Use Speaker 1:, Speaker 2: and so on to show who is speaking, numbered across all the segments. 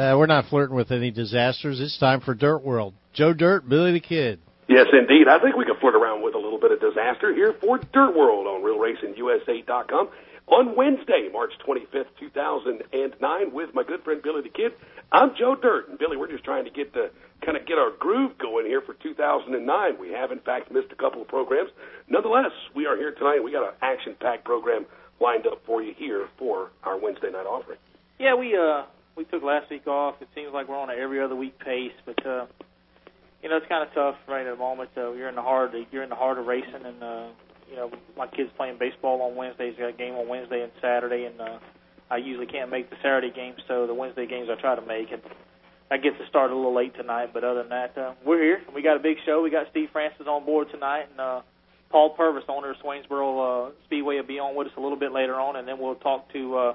Speaker 1: Uh, we're not flirting with any disasters. It's time for Dirt World. Joe Dirt, Billy the Kid.
Speaker 2: Yes, indeed. I think we can flirt around with a little bit of disaster here for Dirt World on RealRacingUSA.com on Wednesday, March 25th, 2009, with my good friend Billy the Kid. I'm Joe Dirt, and Billy, we're just trying to get the kind of get our groove going here for 2009. We have, in fact, missed a couple of programs. Nonetheless, we are here tonight. We got an action-packed program lined up for you here for our Wednesday night offering.
Speaker 3: Yeah, we uh we took last week off. It seems like we're on an every other week pace, but uh you know it's kind of tough right at the moment. Uh, you're in the heart you're in the heart of racing, and uh, you know my kids playing baseball on Wednesdays. Got a game on Wednesday and Saturday, and uh, I usually can't make the Saturday games, so the Wednesday games I try to make. And I get to start a little late tonight, but other than that, uh, we're here. We got a big show. We got Steve Francis on board tonight, and uh, Paul Purvis, owner of Swainsboro uh, Speedway, will be on with us a little bit later on, and then we'll talk to uh,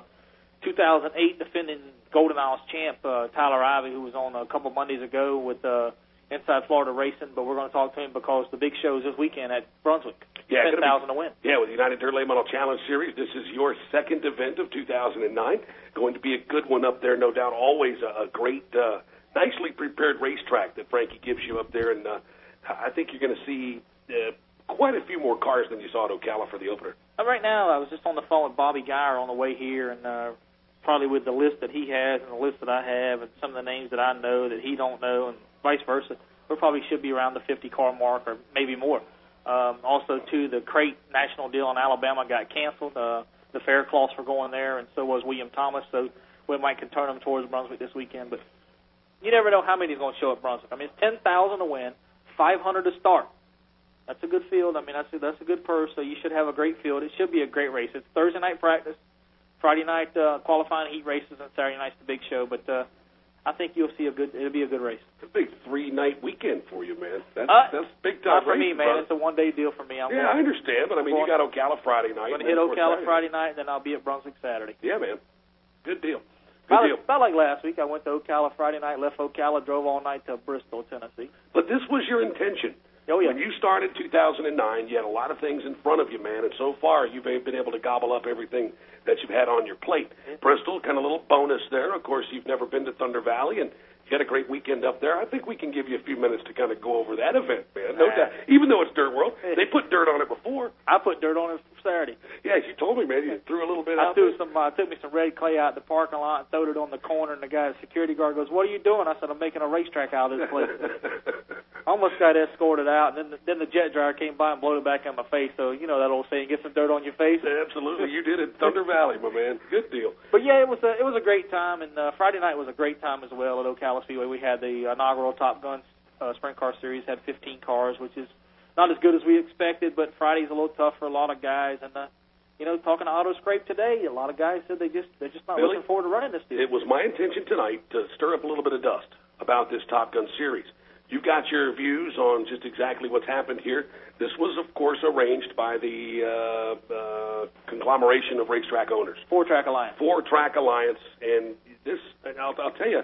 Speaker 3: 2008 defending Golden Isles champ uh, Tyler Ivey, who was on a couple Mondays ago with uh, Inside Florida Racing. But we're going to talk to him because the big show is this weekend at Brunswick.
Speaker 2: Yeah,
Speaker 3: ten thousand to win.
Speaker 2: Yeah, with the United Dirt Late Model Challenge Series, this is your second event of 2009. Going to be a good one up there, no doubt. Always a, a great, uh, nicely prepared racetrack that Frankie gives you up there, and uh, I think you're going to see uh, quite a few more cars than you saw at Ocala for the opener.
Speaker 3: Uh, right now, I was just on the phone with Bobby Geyer on the way here, and uh, probably with the list that he has and the list that I have, and some of the names that I know that he don't know, and vice versa. We probably should be around the 50 car mark, or maybe more. Um, also, too, the crate national deal in Alabama got canceled. Uh, the fair cloths were going there, and so was William Thomas. So we might can turn them towards Brunswick this weekend. But you never know how many's going to show up Brunswick. I mean, it's ten thousand to win, five hundred to start. That's a good field. I mean, that's a, that's a good purse. So you should have a great field. It should be a great race. It's Thursday night practice, Friday night uh, qualifying heat races, and Saturday night's the big show. But uh, I think you'll see a good. It'll be a good race.
Speaker 2: It's a big three night weekend for you, man. That's
Speaker 3: Uh,
Speaker 2: that's big time
Speaker 3: Not for me, man.
Speaker 2: brother.
Speaker 3: It's a one day deal for me. I'm
Speaker 2: Yeah, I understand, but I mean, you got Ocala Friday night.
Speaker 3: I'm going to hit
Speaker 2: then, of course,
Speaker 3: Ocala. Friday night, and then I'll be at Brunswick Saturday.
Speaker 2: Yeah, man. Good deal. Good
Speaker 3: About,
Speaker 2: deal.
Speaker 3: about like last week, I went to Ocala Friday night, left Ocala, drove all night to Bristol, Tennessee.
Speaker 2: But this was your intention.
Speaker 3: Oh yeah.
Speaker 2: When you started 2009, you had a lot of things in front of you, man, and so far you've been able to gobble up everything that you've had on your plate. Bristol, kind of a little bonus there. Of course, you've never been to Thunder Valley, and you had a great weekend up there. I think we can give you a few minutes to kind of go over that event, man. No
Speaker 3: Ah.
Speaker 2: doubt. Even though it's Dirt World, they put dirt on it before.
Speaker 3: I put dirt on it Saturday.
Speaker 2: Yeah, you told me, man. You threw a little bit
Speaker 3: I
Speaker 2: out
Speaker 3: threw
Speaker 2: there.
Speaker 3: some. I took me some red clay out in the parking lot and throwed it on the corner, and the guy, the security guard, goes, "What are you doing?" I said, "I'm making a racetrack out of this place." I almost got escorted out, and then the, then the jet dryer came by and blew it back in my face. So you know that old saying, "Get some dirt on your face."
Speaker 2: Absolutely, you did it, Thunder Valley, my man. Good deal.
Speaker 3: But yeah, it was a it was a great time, and uh, Friday night was a great time as well at Ocala Speedway. We had the inaugural Top Gun uh, Sprint Car Series, had 15 cars, which is not as good as we expected. But Friday's a little tough for a lot of guys, and uh, you know, talking to Otto Scrape today, a lot of guys said they just they're just not
Speaker 2: Billy?
Speaker 3: looking forward to running this deal.
Speaker 2: It was my intention tonight to stir up a little bit of dust about this Top Gun series. You've got your views on just exactly what's happened here. This was, of course, arranged by the uh, uh, conglomeration of racetrack owners,
Speaker 3: Four Track Alliance.
Speaker 2: Four Track Alliance, and this. And I'll, I'll tell you,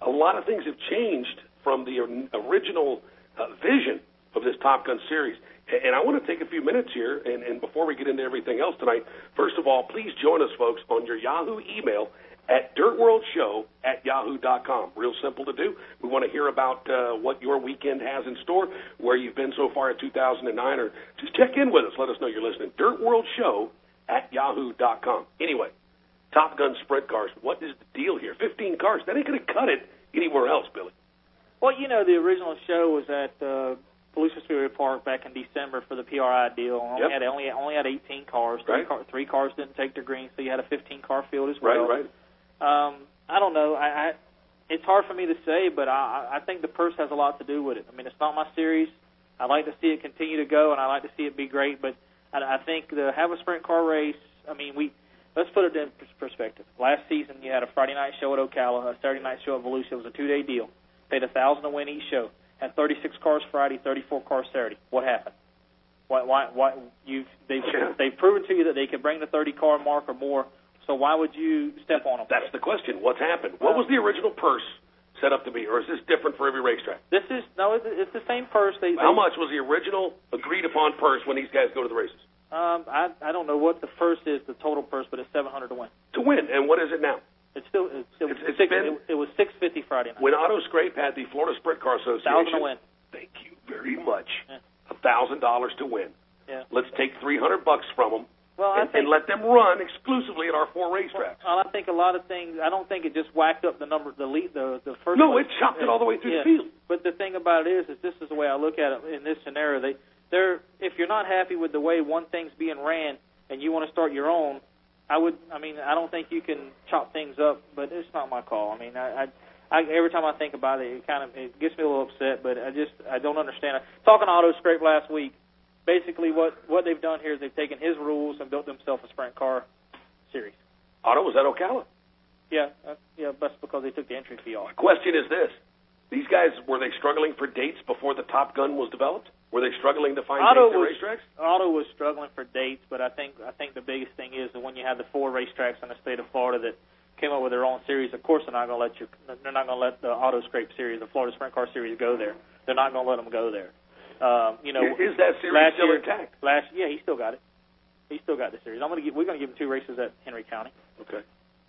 Speaker 2: a lot of things have changed from the original uh, vision of this Top Gun series. And I want to take a few minutes here, and, and before we get into everything else tonight, first of all, please join us, folks, on your Yahoo email at dirtworldshow at yahoo.com. Real simple to do. We want to hear about uh, what your weekend has in store, where you've been so far in 2009, or just check in with us. Let us know you're listening. Dirtworldshow at yahoo.com. Anyway, Top Gun sprint cars. What is the deal here? 15 cars. That ain't going to cut it anywhere else, Billy.
Speaker 3: Well, you know, the original show was at uh, Volusia Speedway Park back in December for the PRI deal. Only
Speaker 2: Yep.
Speaker 3: had only only had 18 cars. Three,
Speaker 2: Right.
Speaker 3: car, three cars didn't take their green, so you had a 15 car field as well.
Speaker 2: Right, right.
Speaker 3: Um, I don't know. I, I it's hard for me to say, but I, I think the purse has a lot to do with it. I mean, it's not my series. I'd like to see it continue to go, and I like to see it be great. But I, I think to have a sprint car race. I mean, we let's put it in perspective. Last season, you had a Friday night show at Ocala, a Saturday night show at Volusia. It was a two-day deal. Paid a thousand to win each show. Had 36 cars Friday, 34 cars Saturday. What happened? Why? Why? Why? You? They've
Speaker 2: Yeah.
Speaker 3: they've proven to you that they can bring the 30 car mark or more. So why would you step on them?
Speaker 2: That's the question. What's happened? What was the original purse set up to be, or is this different for every racetrack?
Speaker 3: This is no, it's, it's the same purse. They,
Speaker 2: How
Speaker 3: they-
Speaker 2: much was the original agreed upon purse when these guys go to the races?
Speaker 3: Um, I I don't know what the first is, the total purse, but it's 700 to win.
Speaker 2: To win, and what is it now?
Speaker 3: It's still it's, it, was
Speaker 2: It's- it's
Speaker 3: six,
Speaker 2: been-
Speaker 3: it, it was six fifty Friday night.
Speaker 2: When Otto Scrape had the Florida Sprint Car Association,
Speaker 3: Thousand to win.
Speaker 2: thank you very much. A thousand dollars to win.
Speaker 3: Yeah.
Speaker 2: Let's take three hundred bucks from them
Speaker 3: Well, I
Speaker 2: and,
Speaker 3: think
Speaker 2: and let them run exclusively at our four racetracks.
Speaker 3: Well, I think a lot of things. I don't think it just whacked up the number, the lead, the the first.
Speaker 2: No,
Speaker 3: place.
Speaker 2: it chopped it all the way through
Speaker 3: yeah.
Speaker 2: the field.
Speaker 3: But the thing about it is, is this is the way I look at it in this scenario. They, they're if you're not happy with the way one thing's being ran and you want to start your own, I would. I mean, I don't think you can chop things up, but it's not my call. I mean, I. I I, every time I think about it, it kind of it gets me a little upset. But I just I don't understand. Talking to Otto Scrape last week, basically what what they've done here is they've taken his rules and built themselves a sprint car series.
Speaker 2: Otto was at Ocala.
Speaker 3: Yeah, uh, yeah, that's because they took the entry fee off.
Speaker 2: My question is this: These guys were they struggling for dates before the Top Gun was developed? Were they struggling to find
Speaker 3: Otto
Speaker 2: dates at
Speaker 3: was
Speaker 2: racetracks?
Speaker 3: Otto was struggling for dates, but I think I think the biggest thing is that when you have the four racetracks in the state of Florida that came up with their own series, of course they're not going to let you. They're not going to let the Otto Scrape series, the Florida Sprint Car Series, go there. They're not going to let them go there. Um, you know,
Speaker 2: Is- that series
Speaker 3: last
Speaker 2: still
Speaker 3: year,
Speaker 2: intact?
Speaker 3: Last, yeah, he still got it. He still got the series. I'm going to. We're going to give him two races at Henry County.
Speaker 2: Okay.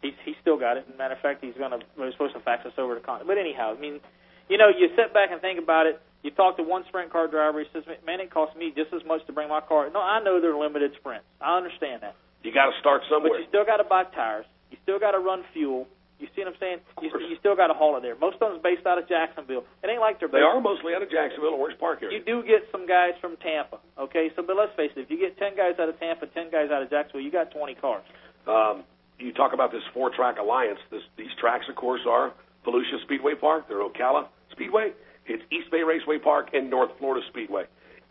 Speaker 3: He's he's still got it. As a matter of fact, he's gonna we're supposed to fax us over to Con. But anyhow, I mean, you know, you sit back and think about it. You talk to one sprint car driver. He says, "Man, it costs me just as much to bring my car." No, I know they're limited sprints. I understand that,
Speaker 2: You got to start somewhere.
Speaker 3: but you still got to buy tires. You still got to run fuel. You see what I'm saying? You, you still got to haul it there. Most of them's based out of Jacksonville. It ain't like they're
Speaker 2: They are mostly out of Jacksonville and Orange Park area.
Speaker 3: you do get some guys from Tampa, okay? So, but let's face it, if you get 10 guys out of Tampa, 10 guys out of Jacksonville, you got 20 cars.
Speaker 2: Um, you talk about this four-track alliance. This, these tracks, of course, are Volusia Speedway Park, they're Ocala Speedway, it's East Bay Raceway Park, and North Florida Speedway.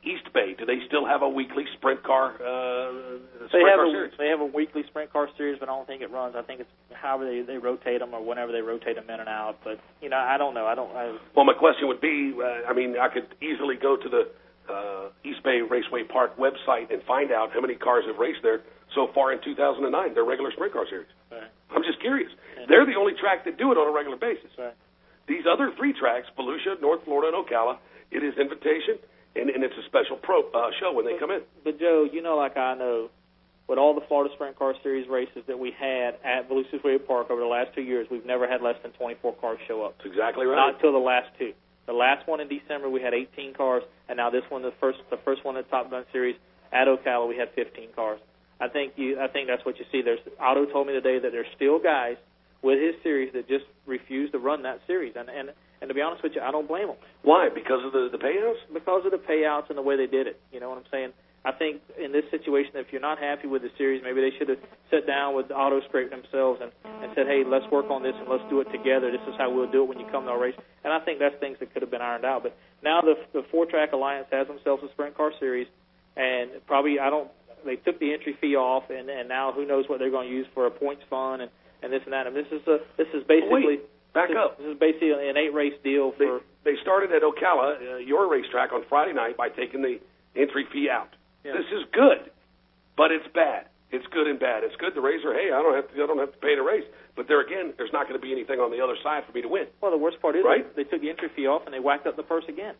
Speaker 2: East Bay, do they still have a weekly sprint car? Uh,
Speaker 3: They have
Speaker 2: car
Speaker 3: a
Speaker 2: series?
Speaker 3: they have a weekly sprint car series, but I don't think it runs. I think it's however they they rotate them or whenever they rotate them in and out. But you know, I don't know. I don't. I,
Speaker 2: Well, my question would be, uh, I mean, I could easily go to the uh, East Bay Raceway Park website and find out how many cars have raced there so far in 2009. Their regular sprint car series.
Speaker 3: Right.
Speaker 2: I'm just curious. They're the only track that do it on a regular basis.
Speaker 3: Right.
Speaker 2: These other three tracks, Volusia, North Florida, and Ocala, it is invitation, and, and it's a special pro uh, show when they come in.
Speaker 3: but Joe, you know, like I know, with all the Florida Sprint Car Series races that we had at Volusia Speedway Park over the last two years, we've never had less than 24 cars show up.
Speaker 2: That's exactly right.
Speaker 3: Not until the last two. The last one in December we had 18 cars, and now this one, the first the first one in the Top Gun Series at Ocala, we had 15 cars. I think you I think that's what you see. There's Otto told me today that there's still guys with his series that just refuse to run that series, and and and to be honest with you, I don't blame them
Speaker 2: Why? Because of the the payouts?
Speaker 3: because of the payouts and the way they did it. You know what I'm saying? I think in this situation, if you're not happy with the series, maybe they should have sat down with Otto Scrape themselves and, and said, hey, let's work on this and let's do it together. This is how we'll do it when you come to our race. And I think that's things that could have been ironed out. But now the the four track alliance has themselves a sprint car series, and probably I don't. They took the entry fee off, and and now who knows what they're going to use for a points fund and and this and that. And this is a this is basically
Speaker 2: Wait, back
Speaker 3: this,
Speaker 2: up.
Speaker 3: This is basically an eight race deal for.
Speaker 2: they started at Ocala, uh, your racetrack, on Friday night by taking the entry fee out.
Speaker 3: Yeah.
Speaker 2: This is good, but it's bad. It's good and bad. It's good to race her. Hey, I don't have to. I don't have to pay to race. But there again, there's not going to be anything on the other side for me to win.
Speaker 3: Well, the worst part is
Speaker 2: Right.
Speaker 3: they, they took the entry fee off and they whacked up the purse again.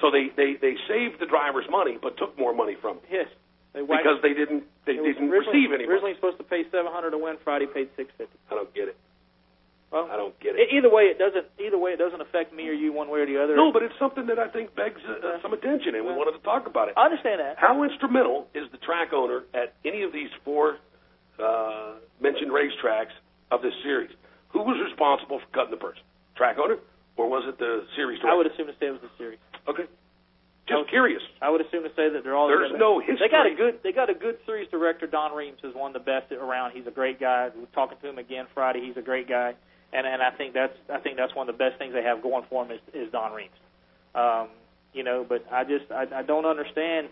Speaker 2: So they they they saved the drivers money, but took more money from them
Speaker 3: Yes, they whacked.
Speaker 2: because they didn't they didn't receive any money.
Speaker 3: Originally supposed to pay seven hundred to win. Friday paid six fifty.
Speaker 2: I don't get it.
Speaker 3: Well,
Speaker 2: I don't get it.
Speaker 3: either way, it doesn't. Either way, it doesn't affect me or you one way or the other.
Speaker 2: No, but it's something that I think begs uh, uh, some attention, and we wanted to talk about it.
Speaker 3: I understand that.
Speaker 2: How instrumental is the track owner at any of these four uh, mentioned racetracks of this series? Who was responsible for cutting the purse? Track owner, or was it the series director?
Speaker 3: I would assume to say it was the series.
Speaker 2: Okay. Just curious.
Speaker 3: I would assume to say that they're all.
Speaker 2: There's
Speaker 3: together.
Speaker 2: no
Speaker 3: They got a good. They got a good series director. Don Reams is one of the best around. He's a great guy. We're talking to him again Friday. He's a great guy, and and I think that's I think that's one of the best things they have going for him is, is Don Reams. Um, you know, but I just I, I don't understand.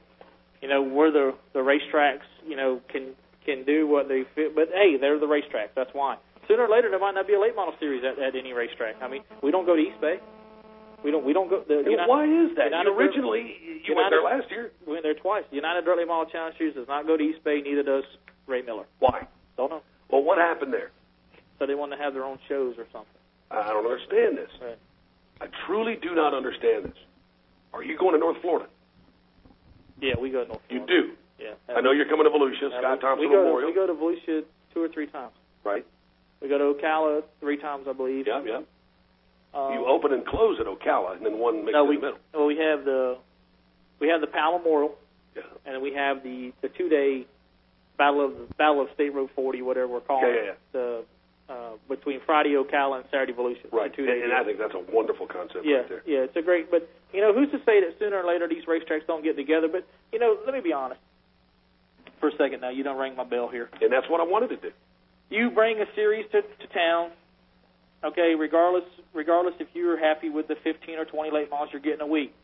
Speaker 3: You know where the the racetracks you know can can do what they fit. But hey, they're the racetracks. That's why. Sooner or later, there might not be a late model series at, at any racetrack. I mean, we don't go to East Bay. We don't. We don't go. The, United-
Speaker 2: why is that?
Speaker 3: United-
Speaker 2: You originally, you went there last year.
Speaker 3: we went there twice. United Dirt Mall Challenge Series does not go to East Bay. Neither does Ray Miller.
Speaker 2: Why?
Speaker 3: Don't know.
Speaker 2: Well, what happened there?
Speaker 3: So they want to have their own shows or something.
Speaker 2: I don't understand this.
Speaker 3: Right.
Speaker 2: I truly do not understand this. Are you going to North Florida?
Speaker 3: Yeah, we go to North
Speaker 2: You do.
Speaker 3: Yeah.
Speaker 2: I know you're coming to Volusia, Scott Thompson
Speaker 3: we go
Speaker 2: Memorial,
Speaker 3: To, we go to Volusia two or three times.
Speaker 2: right?
Speaker 3: We go to Ocala three times, I believe.
Speaker 2: Yeah, yeah.
Speaker 3: Um,
Speaker 2: you open and close at Ocala, and then one mixed
Speaker 3: no,
Speaker 2: in
Speaker 3: we
Speaker 2: the middle.
Speaker 3: well, we have the we have the Memorial,
Speaker 2: Yeah.
Speaker 3: and then we have the the two day battle of the Battle of State Road 40, whatever we're calling
Speaker 2: Yeah, yeah,
Speaker 3: it. The uh, between Friday Ocala and Saturday Volusia.
Speaker 2: Right,
Speaker 3: Two
Speaker 2: and,
Speaker 3: days.
Speaker 2: and I think that's a wonderful concept
Speaker 3: yeah,
Speaker 2: right there.
Speaker 3: yeah, it's a great. But you know, who's to say that sooner or later these racetracks don't get together? But you know, let me be honest. For a second now, you don't ring my bell here.
Speaker 2: And that's what I wanted to do.
Speaker 3: You bring a series to, to town, okay. Regardless, regardless if you're happy with the 15 or 20 late models you're getting a week,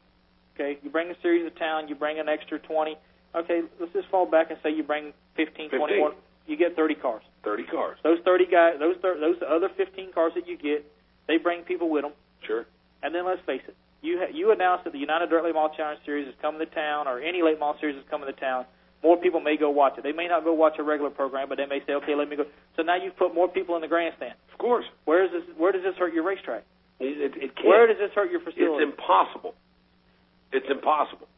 Speaker 3: okay. You bring a series to town, you bring an extra 20. Okay, let's just fall back and say you bring 15,
Speaker 2: 15.
Speaker 3: 21. You get 30 cars.
Speaker 2: 30 cars.
Speaker 3: Those 30 guys, those thir- those other 15 cars that you get, they bring people with them.
Speaker 2: Sure.
Speaker 3: And then let's face it, you ha- you announce that the United Dirt Late Model Challenge Series is coming to town, or any late model series is coming to town. More people may go watch it. They may not go watch a regular program, but they may say, okay, let me go. So now you've put more people in the grandstand.
Speaker 2: Of course.
Speaker 3: Where does this Where does this hurt your racetrack?
Speaker 2: It, it, it can't.
Speaker 3: Where does this hurt your facility?
Speaker 2: It's impossible. It's impossible.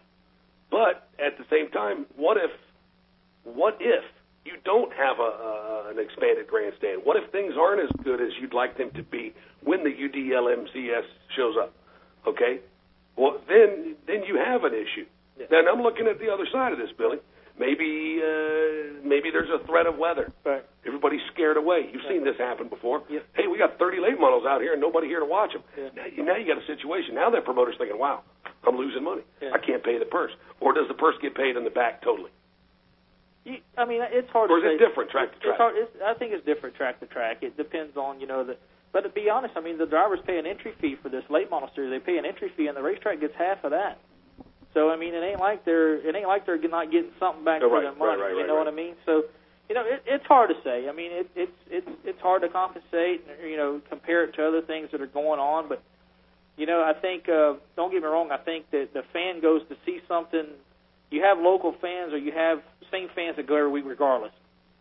Speaker 2: But at the same time, what if, what if you don't have a, a an expanded grandstand? What if things aren't as good as you'd like them to be when the UDLMCS shows up? Okay, well then then you have an issue.
Speaker 3: Yeah.
Speaker 2: Then I'm looking at the other side of this, Billy. Maybe uh, maybe there's a threat of weather.
Speaker 3: Right.
Speaker 2: Everybody's scared away. You've seen this happen before.
Speaker 3: Yep.
Speaker 2: Hey, we got 30 late models out here and nobody here to watch them.
Speaker 3: Yeah.
Speaker 2: Now, you, now you got a situation. Now that promoter's thinking, wow, I'm losing money.
Speaker 3: Yeah.
Speaker 2: I can't pay the purse. Or does the purse get paid in the back totally?
Speaker 3: You, I mean, it's hard
Speaker 2: Or
Speaker 3: to
Speaker 2: is it
Speaker 3: say.
Speaker 2: different track to
Speaker 3: It's
Speaker 2: track?
Speaker 3: hard, it's, I think it's different track to track. It depends on you know the. But to be honest, I mean the drivers pay an entry fee for this late model series. They pay an entry fee, and the racetrack gets half of that. So I mean, it ain't like they're it ain't like they're not getting something back
Speaker 2: Oh,
Speaker 3: for
Speaker 2: right,
Speaker 3: their money.
Speaker 2: right,
Speaker 3: you
Speaker 2: right,
Speaker 3: know
Speaker 2: right.
Speaker 3: what I mean? So you know, it, it's hard to say. I mean, it, it's it's it's hard to compensate. You know, compare it to other things that are going on. But you know, I think uh, don't get me wrong. I think that the fan goes to see something. You have local fans, or you have same fans that go every week, regardless.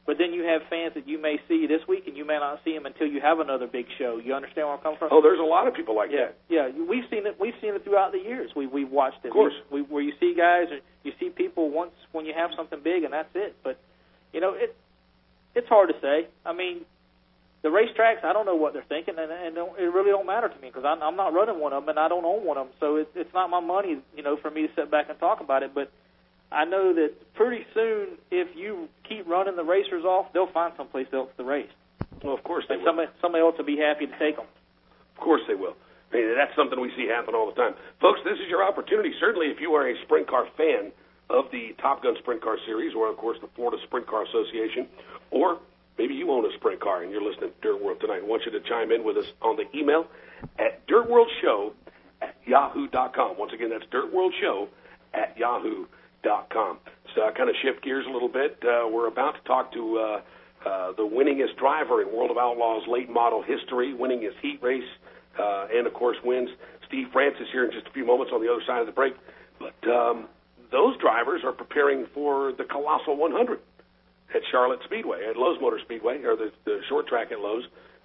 Speaker 3: But then you have fans that you may see this week, and you may not see them until you have another big show. You understand where I'm coming from?
Speaker 2: Oh, there's a lot of people like
Speaker 3: Yeah,
Speaker 2: that.
Speaker 3: yeah. We've seen it. We've seen it throughout the years. We we've watched it.
Speaker 2: Of course.
Speaker 3: We, we, where you see guys, or you see people once when you have something big, and that's it. But you know, it it's hard to say. I mean, the racetracks. I don't know what they're thinking, and, and don't, it really don't matter to me because I'm, I'm not running one of them, and I don't own one of them. So it, it's not my money, you know, for me to sit back and talk about it. But I know that pretty soon, if you keep running the racers off, they'll find someplace else to race,
Speaker 2: Well, of course they
Speaker 3: and
Speaker 2: will.
Speaker 3: somebody somebody else will be happy to take them.
Speaker 2: Of course they will. I mean, that's something we see happen all the time. Folks, this is your opportunity. Certainly, if you are a sprint car fan of the Top Gun Sprint Car Series, or of course the Florida Sprint Car Association, or maybe you own a sprint car and you're listening to Dirt World tonight, I want you to chime in with us on the email at dirtworldshow at yahoo.com. Once again, that's dirtworldshow at yahoo.com. So I kind of shift gears a little bit. Uh, we're about to talk to uh, uh, the winningest driver in World of Outlaws late model history, winning his heat race, uh, and of course wins Steve Francis here in just a few moments on the other side of the break. But um, those drivers are preparing for the Colossal 100 at Charlotte Speedway, at Lowe's Motor Speedway, or the, the short track at Lowe's.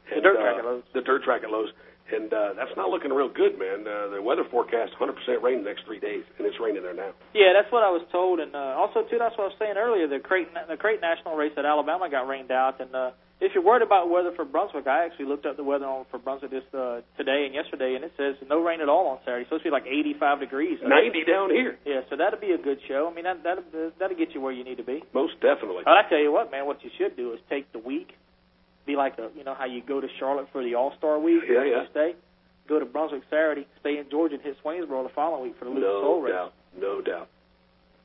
Speaker 3: The
Speaker 2: And,
Speaker 3: dirt
Speaker 2: uh,
Speaker 3: track at Lowe's.
Speaker 2: The dirt track at Lowe's. And uh, that's not looking real good, man. Uh, the weather forecast 100% rain the next three days, and it's raining there now.
Speaker 3: Yeah, that's what I was told, and uh, also too, that's what I was saying earlier. The Creighton, the Creighton National race at Alabama got rained out, and uh, if you're worried about weather for Brunswick, I actually looked up the weather on for Brunswick this uh, today and yesterday, and it says no rain at all on Saturday. It's supposed to be like 85 degrees. So
Speaker 2: 90 down here,
Speaker 3: Yeah, so that'll be a good show. I mean, that that'll that'll get you where you need to be.
Speaker 2: most definitely.
Speaker 3: But I tell you what, man, what you should do is take the week, be like a you know how you go to Charlotte for the All Star Week,
Speaker 2: Yeah, yeah.
Speaker 3: stay, go to Brunswick Saturday, stay in Georgia, and hit Swainsboro the following week for the Lucas
Speaker 2: No
Speaker 3: race.
Speaker 2: doubt, no doubt.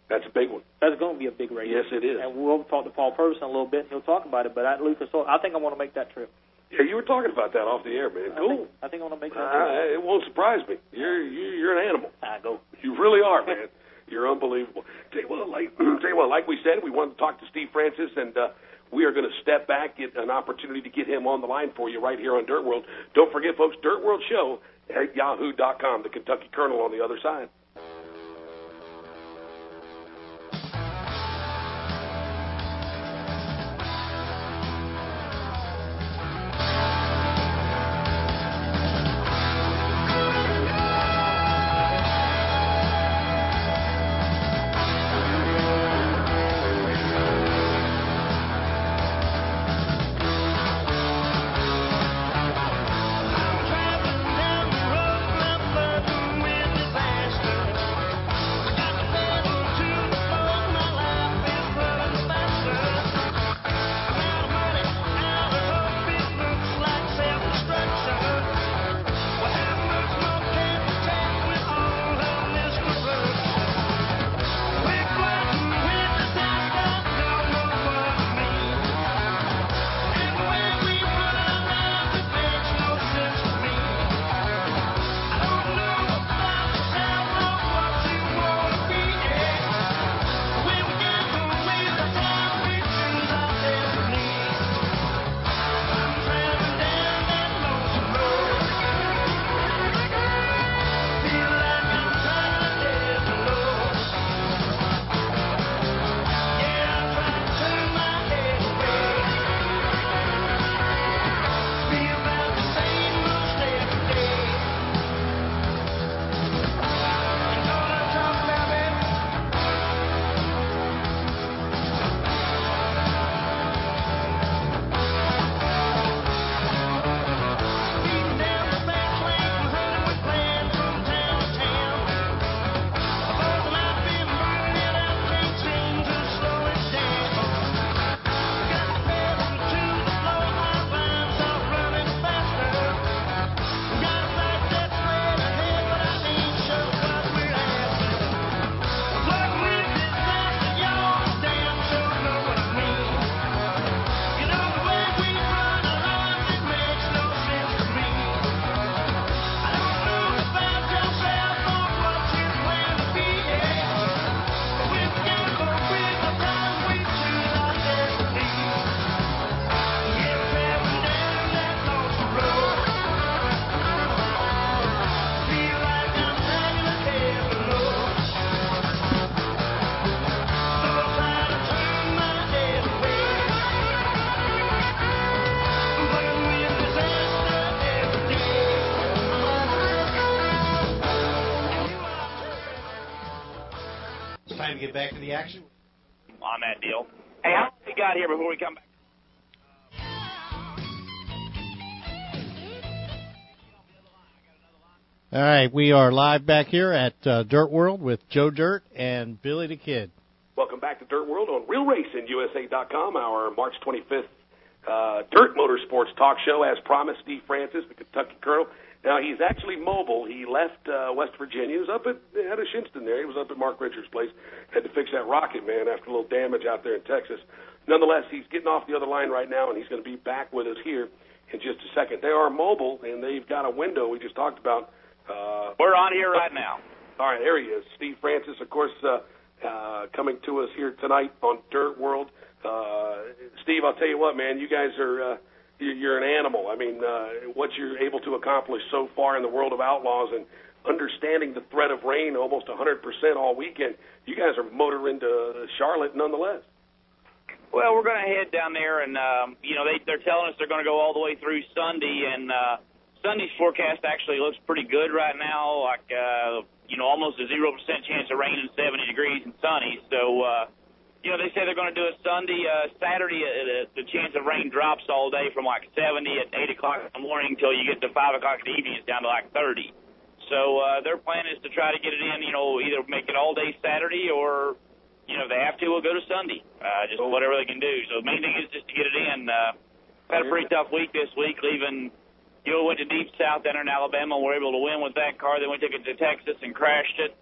Speaker 2: That's a big one.
Speaker 3: That's going to be a big race.
Speaker 2: Yes, it is.
Speaker 3: And we'll talk to Paul Purvis in a little bit, and he'll talk about it. But at Lucas Oil, I think I want to make that trip.
Speaker 2: Yeah, you were talking about that off the air, man.
Speaker 3: I
Speaker 2: Cool.
Speaker 3: think, I think I want to make that trip.
Speaker 2: Uh, it won't surprise me. You're you, you're an animal.
Speaker 3: I go.
Speaker 2: You really are, man. You're unbelievable. Tell you what, like tell you what, like we said, we wanted to talk to Steve Francis, and uh, we are going to step back, get an opportunity to get him on the line for you right here on Dirt World. Don't forget, folks, Dirt World Show at yahoo.com. The Kentucky Colonel on the other side.
Speaker 1: To get back to the action.
Speaker 4: On that deal. Hey, how we got here before we come back?
Speaker 1: All right, we are live back here at uh, Dirt World with Joe Dirt and Billy the Kid.
Speaker 2: Welcome back to Dirt World on RealRacingUSA.com, our March 25th uh, Dirt Motorsports talk show. As promised, Steve Francis, the Kentucky Colonel. Now, he's actually mobile. He left uh, West Virginia. He was up at, at a Shinnston there. He was up at Mark Richards' place. Had to fix that rocket, man, after a little damage out there in Texas. Nonetheless, he's getting off the other line right now, and he's going to be back with us here in just a second. They are mobile, and they've got a window we just talked about uh,
Speaker 4: We're on here right now.
Speaker 2: All right, there he is. Steve Francis, of course, uh, uh, coming to us here tonight on Dirt World. Uh, Steve, I'll tell you what, man, you guys are. Uh, you're an animal. I mean, uh, what you're able to accomplish so far in the world of outlaws and understanding the threat of rain almost 100% all weekend. You guys are motoring to Charlotte nonetheless.
Speaker 4: Well, we're going to head down there, and um, you know they they're telling us they're going to go all the way through Sunday, and uh, Sunday's forecast actually looks pretty good right now, like uh, you know almost a zero percent chance of rain and 70 degrees and sunny. So uh, you know they say they're going to do it Sunday, uh, Saturday. Uh, the, the chance of rain drops all day from like 70 at 8 o'clock in the morning until you get to 5 o'clock in the evening. It's down to like 30. So uh, their plan is to try to get it in. You know, either make it all day Saturday or you know, if they have to, we'll go to Sunday. Uh, just whatever they can do. So the main thing is just to get it in. Uh, had a pretty tough week this week, leaving, you know, went to deep south in Alabama. We were able to win with that car. Then we took it to Texas and crashed it.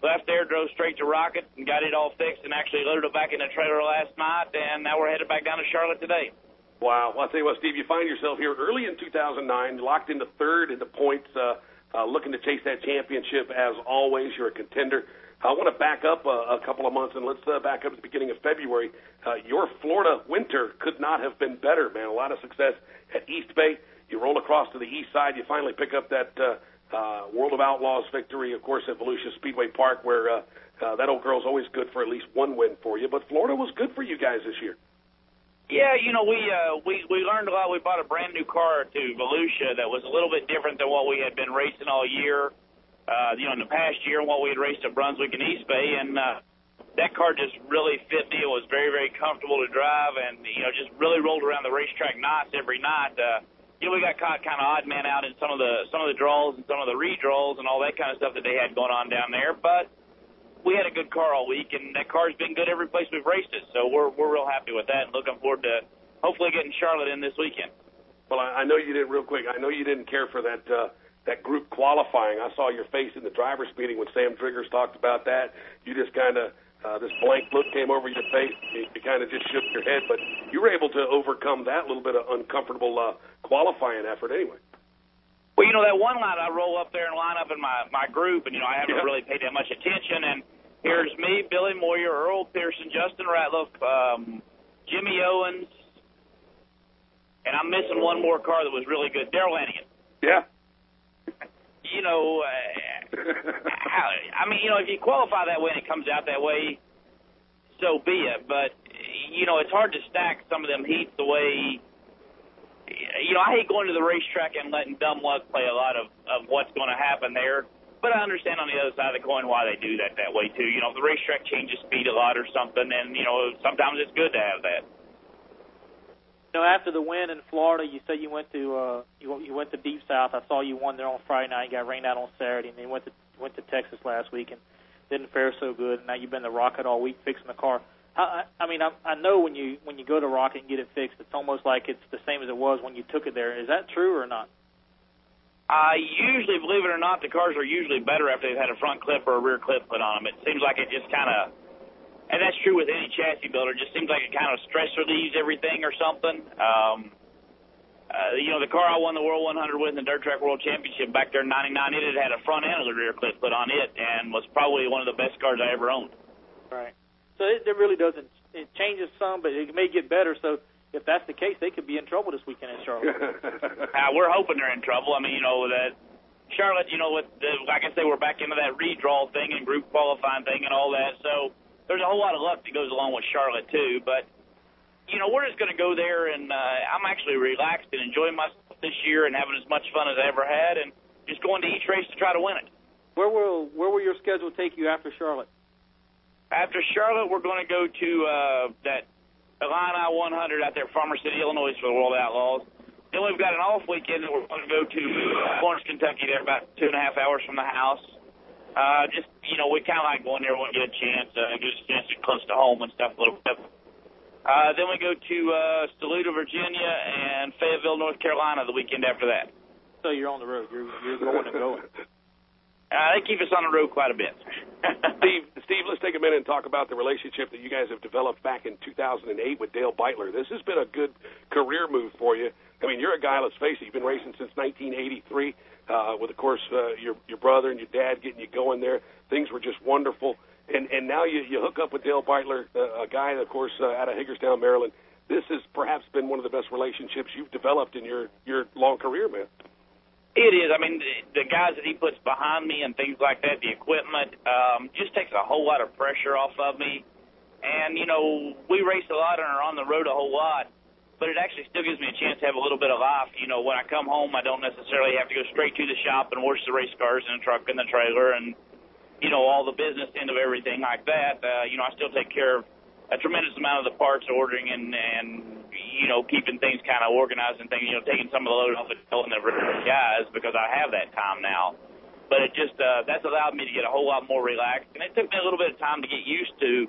Speaker 4: Left there, drove straight to Rocket and got it all fixed and actually loaded it back in the trailer last night. And now we're headed back down to Charlotte today.
Speaker 2: Wow. Well, I'll tell you what, Steve, you find yourself here early in 2009, locked into third in the points, uh, uh, looking to chase that championship as always. You're a contender. I want to back up a, a couple of months and let's uh, back up to the beginning of February. Uh, your Florida winter could not have been better, man. A lot of success at East Bay. You roll across to the east side. You finally pick up that uh, uh, World of Outlaws victory, of course, at Volusia Speedway Park, where uh, uh, that old girl's always good for at least one win for you. But Florida was good for you guys this year.
Speaker 4: Yeah, you know, we uh, we we learned a lot. We bought a brand new car to Volusia that was a little bit different than what we had been racing all year. Uh, you know, in the past year, what we had raced at Brunswick and East Bay, and uh, that car just really fit me. It was very very comfortable to drive, and you know, just really rolled around the racetrack nice every night. Uh, you know, we got caught kind of odd man out in some of the some of the draws and some of the redraws and all that kind of stuff that they had going on down there, but we had a good car all week, and that car's been good every place we've raced it. So we're we're real happy with that, and looking forward to hopefully getting Charlotte in this weekend.
Speaker 2: Well, I, know you didn't real quick. I know you didn't care for that uh, that group qualifying. I saw your face in the drivers' meeting when Sam Triggers talked about that. You just kind of uh, this blank look came over your face. You, you kind of just shook your head, but you were able to overcome that little bit of uncomfortable uh, qualifying effort anyway.
Speaker 4: Well, you know that one line I roll up there and line up in my my group, and you know I haven't
Speaker 2: Yeah.
Speaker 4: really paid that much attention. And here's me, Billy Moyer, Earl Pearson, Justin Ratliff, um, Jimmy Owens, and I'm missing one more car that was really good, Darrell Lanigan.
Speaker 2: Yeah.
Speaker 4: You know, uh, how, I mean, you know, if you qualify that way and it comes out that way, so be it. But you know, it's hard to stack some of them heats the way. You know, I hate going to the racetrack and letting dumb luck play a lot of of what's going to happen there. But I understand on the other side of the coin why they do that that way too. You know, if the racetrack changes speed a lot or something, and you know, sometimes it's good to have that.
Speaker 3: You know, after the win in Florida, you said you went to uh, you you went to Deep South. I saw you won there on Friday night. You got rained out on Saturday, and then went to went to Texas last week and didn't fare so good. And now you've been to Rocket all week fixing the car. I, I mean, I, I know when you when you go to Rocket and get it fixed, it's almost like it's the same as it was when you took it there. Is that true or not?
Speaker 4: I usually, believe it or not, the cars are usually better after they've had a front clip or a rear clip put on them. It seems like it just kind of, and that's true with any chassis builder. It just seems like it kind of stress relieves everything or something. Um, uh, you know, the car I won the World 100 with in the Dirt Track World Championship back there in '99, it had had a front end and a rear clip put on it, and was probably one of the best cars I ever owned.
Speaker 3: Right. So it, it really doesn't. It changes some, but it may get better. So if that's the case, they could be in trouble this weekend in Charlotte.
Speaker 4: Uh, we're hoping they're in trouble. I mean, you know that Charlotte, you know, with the, like I say, we're back into that redraw thing and group qualifying thing and all that. So there's a whole lot of luck that goes along with Charlotte too. But you know, we're just going to go there, and uh, I'm actually relaxed and enjoying myself this year and having as much fun as I ever had, and just going to each race to try to win it.
Speaker 3: Where will where will your schedule take you after Charlotte?
Speaker 4: After Charlotte, we're going to go to uh, that Illini 100 out there, Farmer City, Illinois, for the World Outlaws. Then we've got an off weekend that we're going to go to Florence, Kentucky. There, about two and a half hours from the house. Uh, just you know, we kind of like going there when we get a chance, uh, get a chance to close to home and stuff a little bit. Uh, then we go to uh, Saluda, Virginia, and Fayetteville, North Carolina, the weekend after that.
Speaker 3: So you're on the road. You're you're going and going.
Speaker 4: Uh, they keep us on the road quite a bit.
Speaker 2: Steve, Steve, let's take a minute and talk about the relationship that you guys have developed back in 2008 with Dale Beitler. This has been a good career move for you. I mean, you're a guy. Let's face it. You've been racing since 1983. Uh, with, of course, uh, your your brother and your dad getting you going there. Things were just wonderful. And and now you you hook up with Dale Beitler, uh, a guy, of course, uh, out of Hagerstown, Maryland. This has perhaps been one of the best relationships you've developed in your your long career, man.
Speaker 4: It is. I mean, the, guys that he puts behind me and things like that, the equipment, um, just takes a whole lot of pressure off of me. And you know, we race a lot and are on the road a whole lot, but it actually still gives me a chance to have a little bit of life. You know, when I come home, I don't necessarily have to go straight to the shop and wash the race cars in the truck and the trailer and you know all the business end of everything like that. Uh, you know, I still take care of a tremendous amount of the parts ordering and and you know keeping things kind of organized and things. You know, taking some of the load off of telling the guys because I have that time now. But it just uh, that's allowed me to get a whole lot more relaxed, and it took me a little bit of time to get used to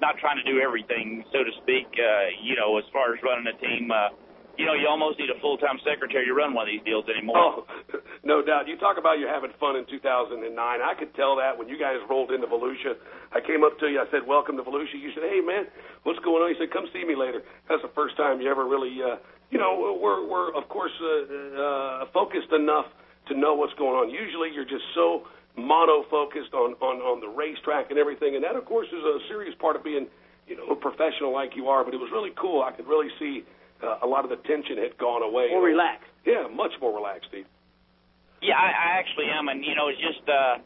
Speaker 4: not trying to do everything, so to speak. Uh, you know, as far as running a team. Uh, you know, you almost need a full-time secretary to run one of these deals anymore.
Speaker 2: Oh, no doubt. You talk about you having fun in 2009. I could tell that when you guys rolled into Volusia. I came up to you. I said, "Welcome to Volusia." You said, "Hey, man, what's going on?" You said, "Come see me later." That's the first time you ever really, uh, you know, we're we're of course uh, uh, focused enough to know what's going on. Usually, you're just so mono focused on on on the racetrack and everything, and that, of course, is a serious part of being, you know, a professional like you are. But it was really cool. I could really see uh, a lot of the tension had gone away.
Speaker 3: More relaxed.
Speaker 2: Yeah, much more relaxed, Steve.
Speaker 4: Yeah, I, I actually am, and you know, it's just, uh,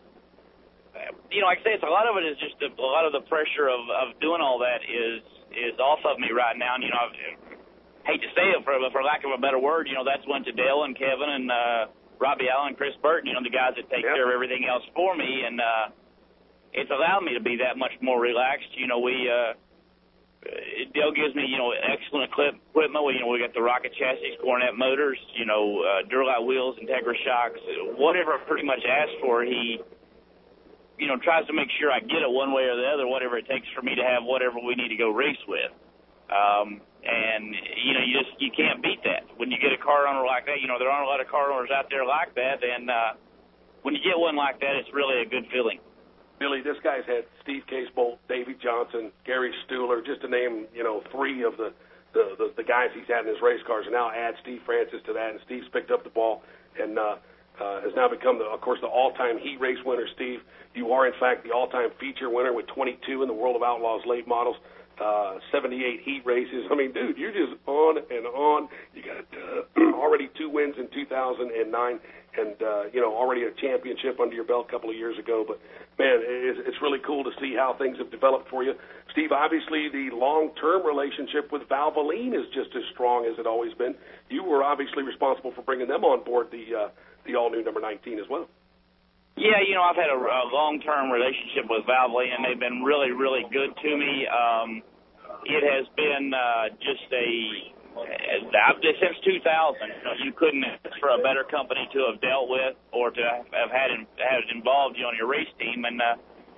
Speaker 4: you know, like I say, it's a lot of it is just a, a lot of the pressure of of doing all that is is off of me right now. And you know, I hate to say it for for lack of a better word, you know, that's went to Dale and Kevin and uh, Robbie Allen, Chris Burton, you know, the guys that take
Speaker 2: Yep.
Speaker 4: care of everything else for me, and uh, it's allowed me to be that much more relaxed. You know, we. uh Dale gives me, you know, excellent equip- equipment. We, you know, we got the rocket chassis, Cornett motors, you know, uh, Duralite wheels, Integra shocks, whatever I pretty much asked for. He, you know, tries to make sure I get it one way or the other, whatever it takes for me to have whatever we need to go race with. Um, and you know, you just you can't beat that when you get a car owner like that. You know, there aren't a lot of car owners out there like that, and uh, when you get one like that, it's really a good feeling.
Speaker 2: Billy, this guy's had Steve Casebolt, Davey Johnson, Gary Stuhler, just to name, you know, three of the, the, the, the guys he's had in his race cars. And now add Steve Francis to that, and Steve's picked up the ball and uh, uh, has now become, the, of course, the all-time heat race winner. Steve, you are, in fact, the all-time feature winner with 22 in the World of Outlaws late models. Uh, 78 heat races. I mean, dude, you're just on and on. You got uh, already two wins in 2009, and uh, you know already a championship under your belt a couple of years ago. But man, it's, it's really cool to see how things have developed for you, Steve. Obviously, the long-term relationship with Valvoline is just as strong as it always been. You were obviously responsible for bringing them on board the uh, the all-new number 19 as well.
Speaker 4: Yeah, you know, I've had a, a long-term relationship with Valvoline, and they've been really, really good to me. Um, it has been uh, just a uh, since 2000. You, know, you couldn't ask for a better company to have dealt with or to have had had involved you on your race team. And uh,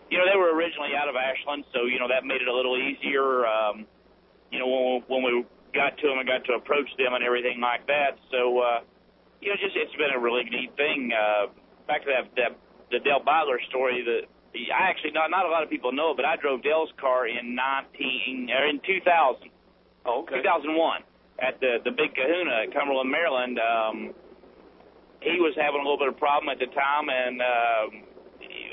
Speaker 4: you know, they were originally out of Ashland, so you know that made it a little easier. Um, you know, when when we got to them and got to approach them and everything like that. So uh, you know, just it's been a really neat thing. Uh, back to that that the Dale Beitler story. The I actually not not a lot of people know, but I drove Dale's car in 19 or in 2000,
Speaker 2: Oh, okay.
Speaker 4: 2001 at the the Big Kahuna at Cumberland, Maryland. Um, he was having a little bit of problem at the time, and um,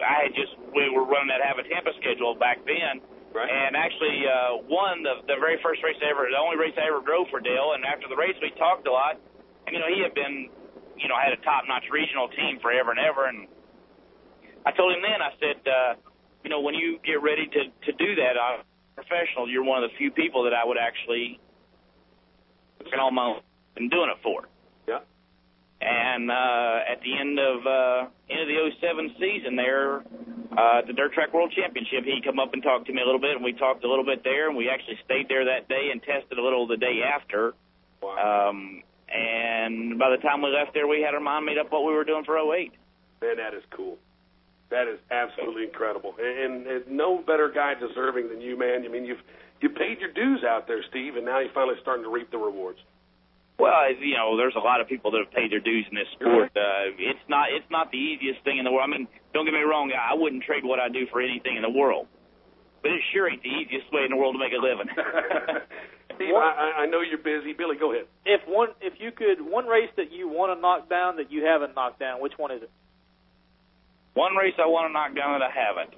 Speaker 4: I had just we were running that Hav-A-Tampa schedule back then.
Speaker 2: Right.
Speaker 4: And actually uh, won the the very first race I ever, the only race I ever drove for Dale. And after the race, we talked a lot. And you know, he had been, you know, had a top notch regional team forever and ever. And I told him then, I said, uh, you know, when you get ready to to do that, I'm a professional. You're one of the few people that I would actually spend all my life been doing it for.
Speaker 2: Yeah.
Speaker 4: And uh, at the end of uh, end of the '07 season, there, uh, the Dirt Track World Championship. He come up and talked to me a little bit, and we talked a little bit there, and we actually stayed there that day and tested a little the day after.
Speaker 2: Wow.
Speaker 4: Um, and by the time we left there, we had our mind made up what we were doing for 08.
Speaker 2: Man, that is cool. That is absolutely incredible, and, and, and no better guy deserving than you, man. I mean, you've you paid your dues out there, Steve, and now you're finally starting to reap the rewards.
Speaker 4: Well, you know, there's a lot of people that have paid their dues in this sport. Uh, it's not it's not the easiest thing in the world. I mean, don't get me wrong, I wouldn't trade what I do for anything in the world. But it sure ain't the easiest way in the world to make a living.
Speaker 2: Steve, I, I know you're busy. Billy, go ahead.
Speaker 3: If one, if you could, one race that you want to knock down that you haven't knocked down, which one is it?
Speaker 4: One race I want to knock down that I haven't.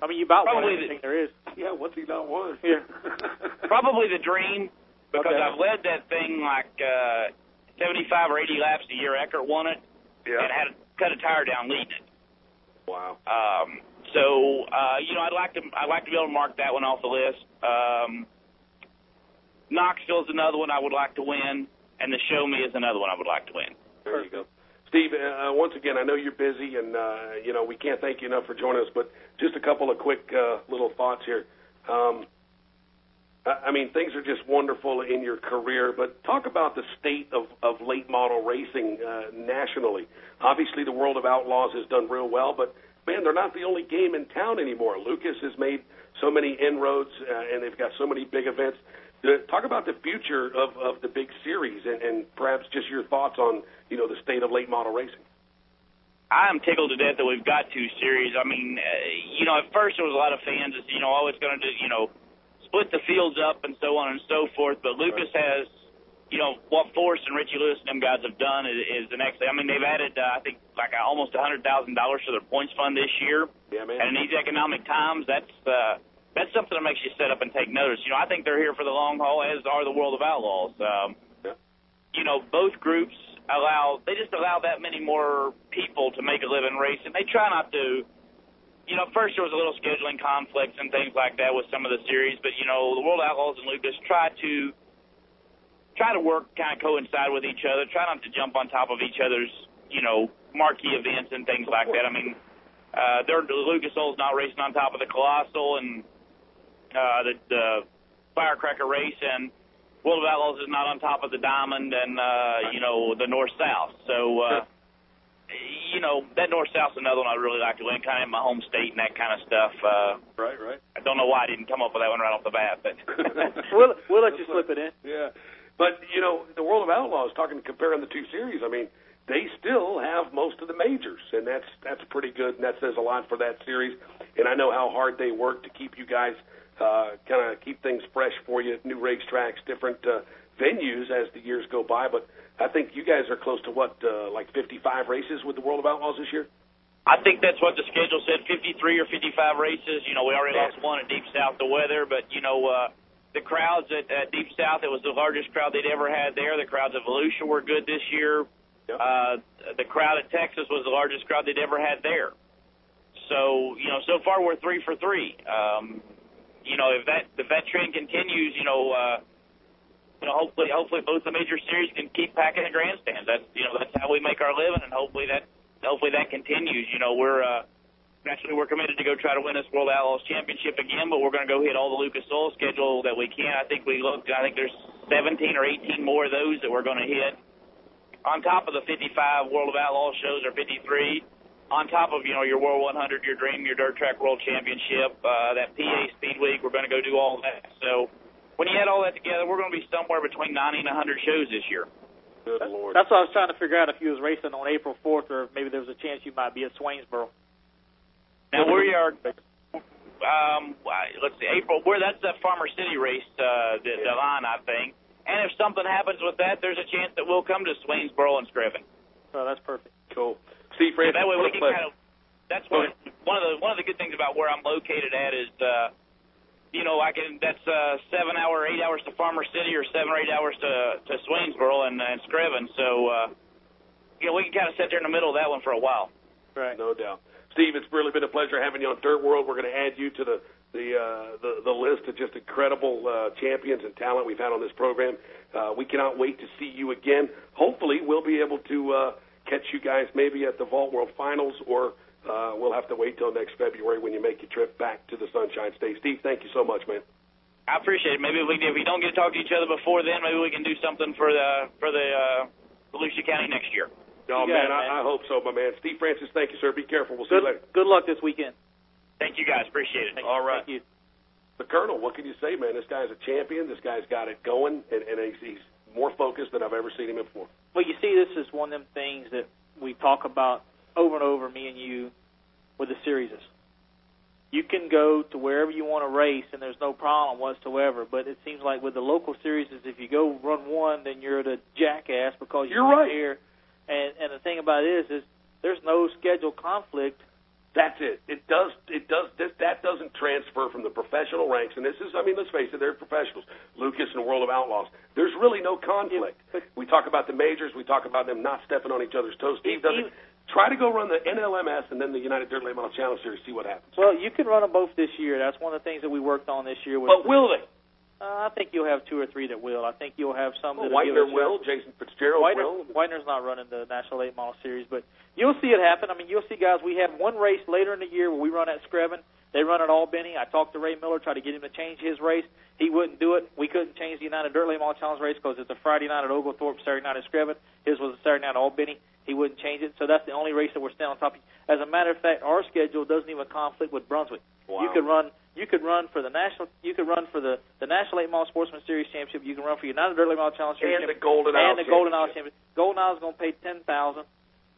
Speaker 3: I mean, you about
Speaker 4: Probably
Speaker 3: won everything there is.
Speaker 2: Yeah, what's he not won?
Speaker 3: Yeah.
Speaker 4: Probably the Dream because
Speaker 3: Okay.
Speaker 4: I've led that thing like uh, 75 or 80 laps a year. Eckert won it
Speaker 2: yeah.
Speaker 4: and had cut a tire down leading it.
Speaker 2: Wow.
Speaker 4: Um, so uh, you know, I'd like to I'd like to be able to mark that one off the list. Um, Knoxville's another one I would like to win, and the Show Me is another one I would like to win.
Speaker 2: There you go. Steve, uh, once again, I know you're busy, and uh, you know we can't thank you enough for joining us. But just a couple of quick uh, little thoughts here. Um, I mean, things are just wonderful in your career, but talk about the state of, of late model racing uh, nationally. Obviously, the World of Outlaws has done real well, but man, they're not the only game in town anymore. Lucas has made so many inroads, uh, and they've got so many big events. Uh, talk about the future of, of the big series, and, and perhaps just your thoughts on you know the state of late model racing.
Speaker 4: I'm tickled to death that we've got two series. I mean, uh, you know, at first there was a lot of fans that you know, oh, it's going to, you know, split the fields up and so on and so forth. But Lucas has, you know, what Forrest and Richie Lewis and them guys have done is, is the next. I mean, they've added, uh, I think, like uh, almost a hundred thousand dollars to their points fund this year.
Speaker 2: Yeah, man.
Speaker 4: And in these economic times, that's uh, that's something that makes you sit up and take notice. You know, I think they're here for the long haul, as are the World of Outlaws. Um,
Speaker 2: Yeah.
Speaker 4: You know, both groups allow they just allow that many more people to make a living racing. They try not to. You know, first there was a little scheduling conflicts and things like that with some of the series, but you know, the World Outlaws and Lucas try to try to work kind of coincide with each other. Try not to jump on top of each other's, you know, marquee events and things like that. I mean, uh, they're, the Lucas Oil's not racing on top of the Colossal and uh, the, the Firecracker race, and World of Outlaws is not on top of the Diamond and uh, you know the North South. So. Uh, you know that North South's another one I really like to win, kind of in my home state and that kind of stuff. Uh,
Speaker 2: Right, right.
Speaker 4: I don't know why I didn't come up with that one right off the bat, but
Speaker 3: We'll we'll let you slip it in.
Speaker 2: Yeah, but you know, the World of Outlaws. Talking comparing the two series, I mean, they still have most of the majors, and that's that's pretty good, and that says a lot for that series. And I know how hard they work to keep you guys uh, kind of keep things fresh for you, new racetracks, different uh, venues as the years go by. But I think you guys are close to what, uh, like 55 races with the World of Outlaws this year.
Speaker 4: I think that's what the schedule said: 53 or 55 races. You know, we already lost one at Deep South to weather, but you know, uh, the crowds at, at Deep South it was the largest crowd they'd ever had there. The crowds at Volusia were good this year.
Speaker 2: Yep.
Speaker 4: Uh, the crowd at Texas was the largest crowd they'd ever had there. So you know, so far we're three for three. Um, you know, if that that trend continues, you know, uh, you know, hopefully hopefully both the major series can keep packing the grandstands. That's you know that's how we make our living, and hopefully that hopefully that continues. You know, we're uh, naturally we're committed to go try to win this World Outlaws Championship again, but we're going to go hit all the Lucas Oil schedule that we can. I think we looked. I think there's 17 or 18 more of those that we're going to hit on top of the 55 World of Outlaws shows or 53 on top of you know your World 100, your Dream, your Dirt Track World Championship, uh, that PA Speed Week. We're going to go do all that. So when you add all that together, we're going to be somewhere between 90 and 100 shows this year.
Speaker 2: Good lord.
Speaker 3: That's what I was trying to figure out if you was racing on April 4th or maybe there was a chance you might be at Swainsboro.
Speaker 4: Now we are. Um, I- let's see, April. Where that's that Farmer City race, uh, the, the line, I think. And if something happens with that, there's a chance that we'll come to Swainsboro and Screven.
Speaker 3: So that's perfect.
Speaker 2: cool. Steve
Speaker 4: So
Speaker 2: Francis,
Speaker 4: that way we can
Speaker 2: pleasure.
Speaker 4: kind of. That's one one of the one of the good things about where I'm located at is, uh, you know, I can that's uh, seven hour, eight hours to Farmer City or seven or eight hours to to Swainsboro and, and Screven. So, uh, you know, we can kind of sit there in the middle of that one for a while.
Speaker 3: Right.
Speaker 2: No doubt. Steve, it's really been a pleasure having you on Dirt World. We're going to add you to the the uh, the, the list of just incredible uh, champions and talent we've had on this program. Uh, we cannot wait to see you again. Hopefully, we'll be able to uh, catch you guys maybe at the Vault World Finals, or uh, we'll have to wait till next February when you make your trip back to the Sunshine State. Steve, thank you so much, man.
Speaker 4: I appreciate it. Maybe we, if we don't get to talk to each other before then, maybe we can do something for the for the uh, Volusia County next year.
Speaker 2: Oh man,
Speaker 3: it, man.
Speaker 2: I, I hope so, my man. Steve Francis, thank you, sir. Be careful. We'll see you later.
Speaker 3: good luck this weekend.
Speaker 4: Thank you guys. Appreciate it.
Speaker 3: Thank
Speaker 2: All
Speaker 3: you.
Speaker 2: right.
Speaker 3: Thank you.
Speaker 2: The Colonel, what can you say, man? This guy's a champion. This guy's got it going, and, and he's, he's more focused than I've ever seen him before.
Speaker 3: Well, you see, this is one of them things that we talk about over and over, me and you, with the series. You can go to wherever you want to race, and there's no problem whatsoever. But it seems like with the local series, if you go run one, then you're the jackass because
Speaker 2: You're
Speaker 3: you're
Speaker 2: right.
Speaker 3: here. And and the thing about it is, is there's no schedule conflict.
Speaker 2: That's it. It does. It does. This, that doesn't transfer from the professional ranks. And this is. I mean, let's face it. They're professionals. Lucas and World of Outlaws. There's really no conflict.
Speaker 3: Yeah,
Speaker 2: we talk about the majors. We talk about them not stepping on each other's toes. Steve doesn't. Try to go run the NLMS and then the United Dirt Late Model Challenge Series. See what happens.
Speaker 3: Well, you can run them both this year. That's one of the things that we worked on this year. Was
Speaker 2: But will they?
Speaker 3: Uh, I think you'll have two or three that will. I think you'll have some
Speaker 2: Well,
Speaker 3: that
Speaker 2: Whitener will. Jason Fitzgerald
Speaker 3: Whitener,
Speaker 2: will.
Speaker 3: Whitener's not running the National Late Model Series, but you'll see it happen. I mean, you'll see guys. We have one race later in the year where we run at Screven. They run at Albany. I talked to Ray Miller, tried to get him to change his race. He wouldn't do it. We couldn't change the United Dirt Late Model Challenge race because it's a Friday night at Oglethorpe, Saturday night at Screven. His was a Saturday night at Albany. He wouldn't change it, so that's the only race that we're staying on top of. As a matter of fact, our schedule doesn't even conflict with Brunswick.
Speaker 2: Wow.
Speaker 3: You could run. You could run for the national. You could run for the the National Late Model Sportsman Series championship. You can run for United Dirt Late Model Challenge Series
Speaker 2: And the
Speaker 3: championship
Speaker 2: Golden Isle
Speaker 3: and the Golden Isle
Speaker 2: Championship.
Speaker 3: Championship. Golden Isle is going to pay ten thousand.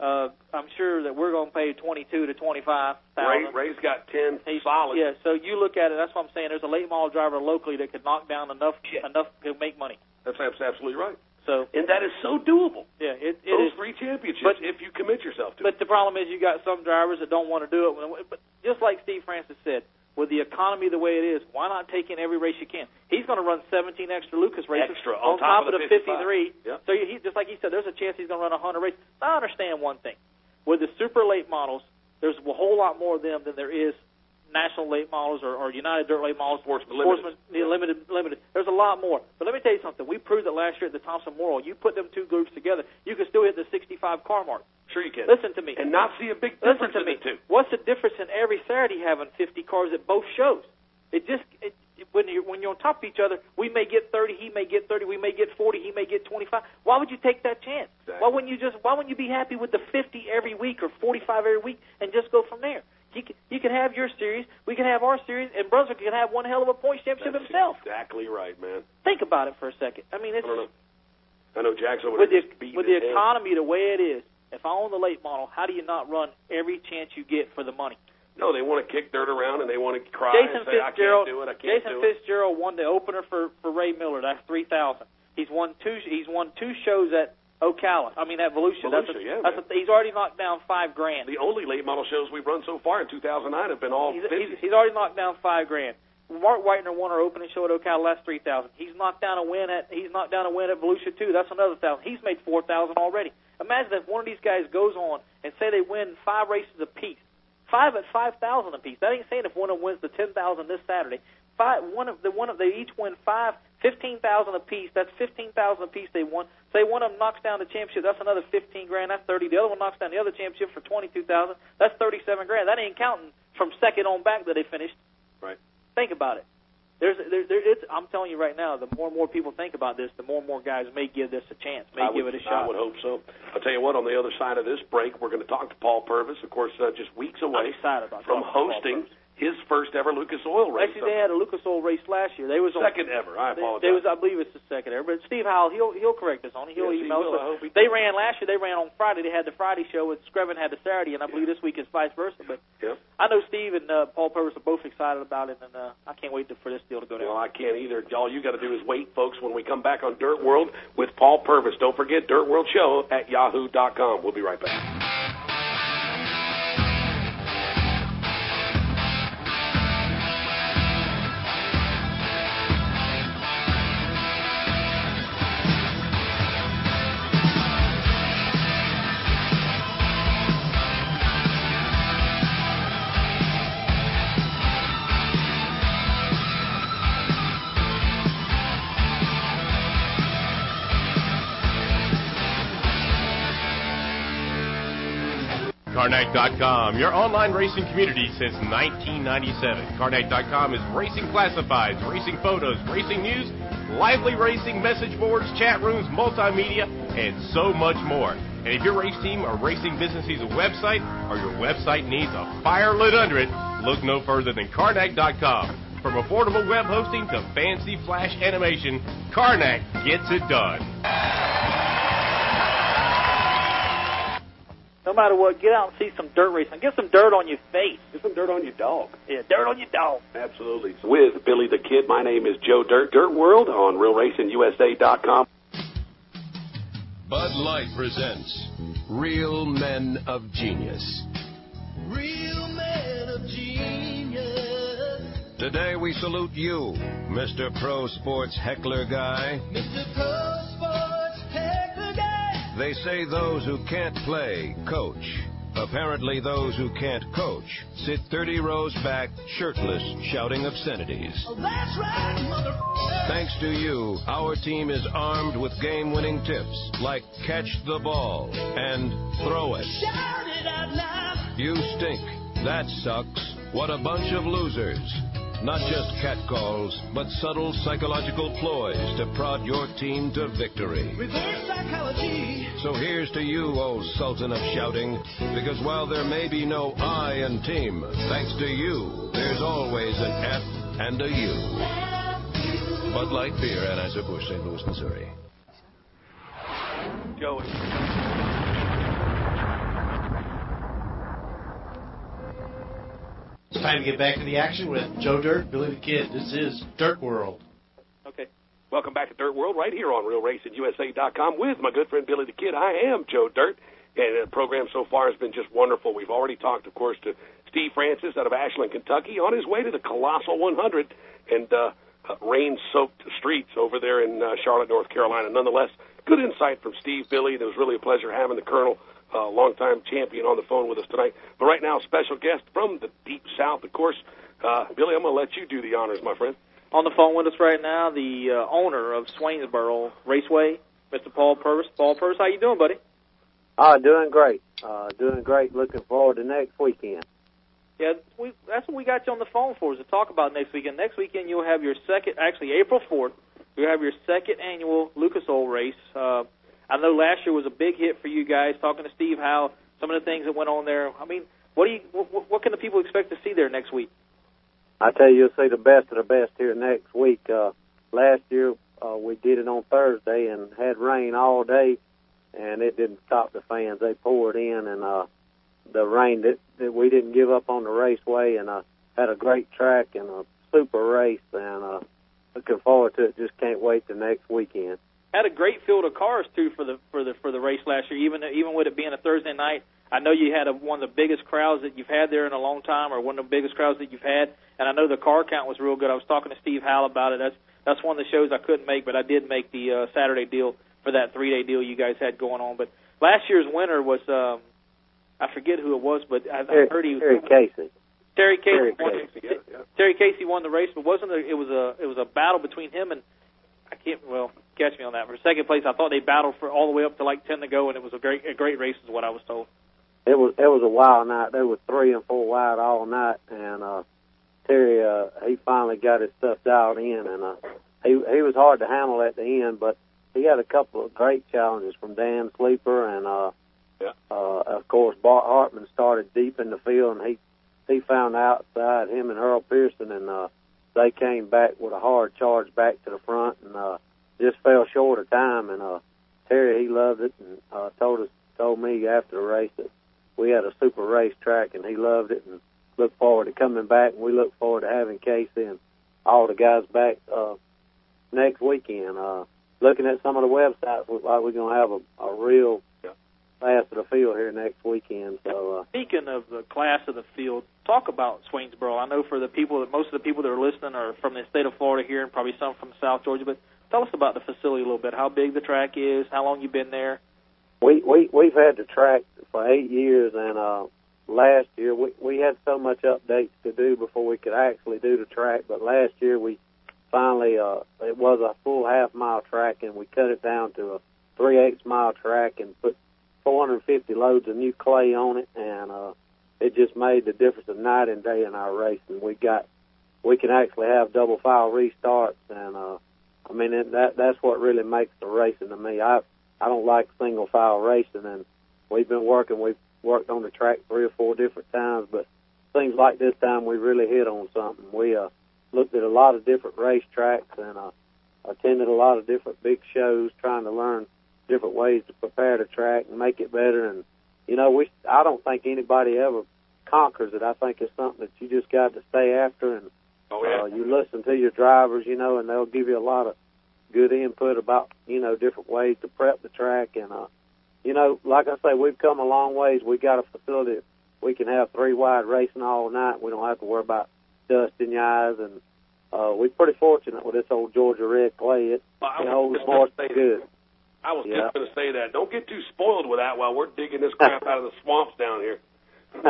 Speaker 3: Uh, I'm sure that we're going to pay twenty-two to twenty-five
Speaker 2: Ray,
Speaker 3: thousand.
Speaker 2: Ray's got ten
Speaker 3: He's-
Speaker 2: solid.
Speaker 3: Yeah, so you look at it. That's what I'm saying. There's a late model driver locally that could knock down enough
Speaker 2: Yeah.
Speaker 3: enough to make money.
Speaker 2: That's, that's absolutely right.
Speaker 3: So
Speaker 2: And that is so doable.
Speaker 3: yeah, it, it
Speaker 2: Those
Speaker 3: is.
Speaker 2: three championships,
Speaker 3: But-
Speaker 2: if you commit yourself to it.
Speaker 3: But the problem is, you got some drivers that don't want to do it. But just like Steve Francis said, with the economy the way it is, why not take in every race you can? He's going to run 17 extra Lucas races
Speaker 2: Extra, on top of
Speaker 3: of
Speaker 2: the
Speaker 3: the
Speaker 2: 55.
Speaker 3: 53.
Speaker 2: Yep.
Speaker 3: So he just like he said, there's a chance he's going to run 100 races. I understand one thing: with the super late models, there's a whole lot more of them than there is national late models or, or United Dirt late models.
Speaker 2: Sportsman
Speaker 3: Sportsman
Speaker 2: Limited.
Speaker 3: limited, limited. There's a lot more. But let me tell you something. We proved it last year at the Thompson Memorial. You put them two groups together, you can still hit the 65 car mark.
Speaker 2: Sure you can.
Speaker 3: Listen to me.
Speaker 2: And not see a big difference Listen
Speaker 3: to
Speaker 2: in
Speaker 3: me.
Speaker 2: the two.
Speaker 3: What's the difference in every Saturday having 50 cars at both shows? It just it, it- when you're when you're on top of each other, we may get 30, he may get 30, we may get 40, he may get 25. Why would you take that chance?
Speaker 2: Exactly.
Speaker 3: Why wouldn't you just Why wouldn't you be happy with the 50 every week or 45 every week and just go from there? You can, you can have your series, we can have our series, and Brunswick can have one hell of a points championship
Speaker 2: That's
Speaker 3: himself.
Speaker 2: exactly right, man.
Speaker 3: Think about it for a second. I mean,
Speaker 2: I
Speaker 3: it's
Speaker 2: don't know. I know Jack's over
Speaker 3: with the
Speaker 2: just
Speaker 3: with the
Speaker 2: head.
Speaker 3: economy the way it is. If I own the late model, how do you not run every chance you get for the money?
Speaker 2: No, they want to kick dirt around and they want to cry
Speaker 3: Jason
Speaker 2: and say, I can't
Speaker 3: Fitzgerald.
Speaker 2: do it, I can't
Speaker 3: Jason
Speaker 2: do it.
Speaker 3: Fitzgerald won the opener for for Ray Miller. That's three thousand. He's won two. He's won two shows at Ocala. I mean at Volusia. that's a,
Speaker 2: yeah,
Speaker 3: that's a, he's already knocked down five grand.
Speaker 2: The only late model shows we've run so far in 2009 have been all
Speaker 3: He's, he's, he's already knocked down five grand. Mark Whitener won our opening show at Ocala. That's three thousand. He's knocked down a win at he's knocked down a win at Volusia too. That's another thousand. He's made four thousand already. Imagine if one of these guys goes on and say they win five races apiece, five at five thousand apiece. That ain't saying if one of them wins the ten thousand this Saturday. Five one of the one of they each win five fifteen thousand apiece. That's fifteen thousand apiece they won. Say one of them knocks down the championship. That's another fifteen grand. That's thirty. The other one knocks down the other championship for twenty two thousand. That's thirty seven grand. That ain't counting from second on back that they finished.
Speaker 2: Right.
Speaker 3: Think about it. There's, there, there, it's, I'm telling you right now, the more and more people think about this, the more and more guys may give this a chance, may
Speaker 2: I
Speaker 3: give
Speaker 2: would,
Speaker 3: it a shot.
Speaker 2: I would hope so. I'll tell you what, on the other side of this break, we're going to talk to Paul Purvis, of course, uh, just weeks away from
Speaker 3: talking to Paul
Speaker 2: hosting. His first ever Lucas Oil race.
Speaker 3: Actually, they had a Lucas Oil race last year. They was on,
Speaker 2: second ever. I apologize.
Speaker 3: they was, I believe it's the second ever. But Steve Howell, he'll he'll correct us on it. He'll
Speaker 2: Yes, he
Speaker 3: email
Speaker 2: will.
Speaker 3: us.
Speaker 2: I hope he
Speaker 3: They
Speaker 2: does.
Speaker 3: ran last year. They ran on Friday. They had the Friday show and Screven had the Saturday, and I believe this week is vice versa. But
Speaker 2: Yep.
Speaker 3: I know Steve and uh, Paul Purvis are both excited about it, and uh, I can't wait to, for this deal to go down.
Speaker 2: Well, I can't either. All you got to do is wait, folks, when we come back on Dirt World with Paul Purvis. Don't forget Dirt World Show at yahoo.com. We'll be right back.
Speaker 5: Karnak.com, your online racing community since 1997. Karnak.com is racing classifieds, racing photos, racing news, lively racing message boards, chat rooms, multimedia, and so much more. And if your race team or racing business needs a website or your website needs a fire lit under it, look no further than Karnak.com. From affordable web hosting to fancy flash animation, Karnak gets it done.
Speaker 3: No matter what, get out and see some dirt racing. Get some dirt on your face.
Speaker 2: Get some dirt on your dog.
Speaker 3: Yeah, dirt on your dog.
Speaker 2: Absolutely. With Billy the Kid, my name is Joe Dirt. Dirt World on RealRacingUSA.com.
Speaker 6: Bud Light presents Real Men of Genius.
Speaker 7: Real men of genius.
Speaker 6: Today we salute you, Mr. Pro Sports Heckler Guy.
Speaker 7: Mr. Pro Sports Heckler Guy.
Speaker 6: They say those who can't play, coach. Apparently, those who can't coach sit 30 rows back, shirtless, shouting obscenities.
Speaker 7: Oh, right.
Speaker 6: Thanks to you, our team is armed with game winning tips like catch the ball and throw it.
Speaker 7: Shout it.
Speaker 6: You stink. That sucks. What a bunch of losers. Not just catcalls, but subtle psychological ploys to prod your team to victory.
Speaker 7: Reverse psychology.
Speaker 6: So here's to you, old sultan of shouting, because while there may be no I in team, thanks to you, there's always an F and a U. Bud Light Beer, Anheuser-Busch, St. Louis, Missouri.
Speaker 2: Joey.
Speaker 1: It's time to get back to the action with Joe Dirt, Billy the Kid. This is Dirt World.
Speaker 2: Okay. Welcome back to Dirt World right here on RealRacingUSA.com with my good friend Billy the Kid. I am Joe Dirt, and the program so far has been just wonderful. We've already talked, of course, to Steve Francis out of Ashland, Kentucky, on his way to the Colossal 100 and uh, rain-soaked streets over there in uh, Charlotte, North Carolina. Nonetheless, good insight from Steve, Billy. It was really a pleasure having the Colonel uh, longtime champion on the phone with us tonight. But right now, special guest from the deep south, of course. Uh, Billy, I'm going to let you do the honors, my friend.
Speaker 3: On the phone with us right now, the uh, owner of Swainsboro Raceway, Mr. Paul Purvis. Paul Purvis, how you doing, buddy?
Speaker 8: Uh, doing great. Uh, doing great. Looking forward to next weekend.
Speaker 3: Yeah, we, that's what we got you on the phone for, is to talk about next weekend. Next weekend, you'll have your second, actually April 4th, you'll have your second annual Lucas Oil race. Last year was a big hit for you guys. Talking to Steve Howe, some of the things that went on there. I mean, what do you, what, what can the people expect to see there next week?
Speaker 8: I tell you, you'll see the best of the best here next week. Uh, last year, uh, we did it on Thursday and had rain all day, and it didn't stop the fans. They poured in, and uh, the rain that, that we didn't give up on the raceway, and uh, had a great track and a super race, and uh, looking forward to it. Just can't wait the next weekend.
Speaker 3: Had a great field of cars too for the for the for the race last year. Even even with it being a Thursday night, I know you had a, one of the biggest crowds that you've had there in a long time, or one of the biggest crowds that you've had. And I know the car count was real good. I was talking to Steve Howell about it. That's that's one of the shows I couldn't make, but I did make the uh, Saturday deal for that three day deal you guys had going on. But last year's winner was um, I forget who it was, but I,
Speaker 8: Terry,
Speaker 3: I heard he was
Speaker 8: Terry Casey.
Speaker 3: Terry Casey.
Speaker 8: Terry
Speaker 3: won,
Speaker 8: Casey,
Speaker 2: yeah, yeah.
Speaker 3: Terry Casey won the race, but wasn't it? It was a it was a battle between him and I can't. Well, catch me on that. For second place, I thought they battled for all the way up to like ten to go, and it was a great a great race, is what I was told.
Speaker 8: It was it was a wild night. There was three and four wide all night, and uh, Terry uh, he finally got his stuff dialed in, and uh, he he was hard to handle at the end, but he had a couple of great challenges from Dan Schlieper, and uh,
Speaker 2: Yeah.
Speaker 8: uh, of course Bart Hartman started deep in the field, and he he found outside him and Earl Pearson, and uh, they came back with a hard charge back to the front, and uh, just fell short of time, and uh, Terry he loved it, and uh, told us told me after the race that we had a super race track, and he loved it, and looked forward to coming back, and we look forward to having Casey and all the guys back uh, next weekend. Uh, looking at some of the websites, look like we're to have a, a real class of the field here next weekend. So uh,
Speaker 3: Speaking of the class of the field, talk about Swainsboro. I know for the people that most of the people that are listening are from the state of Florida here, and probably some from South Georgia. But tell us about the facility a little bit. How big the track is? How long you've been there?
Speaker 8: we we we've had the track for eight years, and uh, last year we we had so much updates to do before we could actually do the track. But last year we finally uh, it was a full half mile track, and we cut it down to a three eighths mile track and put 450 loads of new clay on it, and uh, it just made the difference of night and day in our racing. We got we can actually have double file restarts, and uh, I mean it, that that's what really makes the racing to me. I I don't like single file racing, and we've been working. We've worked on the track three or four different times, but seems like this time we really hit on something. We uh, looked at a lot of different racetracks and uh, attended a lot of different big shows, trying to learn different ways to prepare the track and make it better. And you know, we I don't think anybody ever conquers it. I think it's something that you just got to stay after and
Speaker 2: Oh yeah.
Speaker 8: uh, you listen to your drivers, you know, and they'll give you a lot of good input about, you know, different ways to prep the track. And, uh, you know, like I say, we've come a long ways. We got a facility we can have three wide racing all night. We don't have to worry about dust in your eyes. And, uh, we're pretty fortunate with this old Georgia red clay. It,
Speaker 2: Well,
Speaker 8: it holds more
Speaker 2: gonna
Speaker 8: good.
Speaker 2: I was
Speaker 8: Yeah.
Speaker 2: just going to say that. Don't get too spoiled with that while we're digging this crap out of the swamps down here.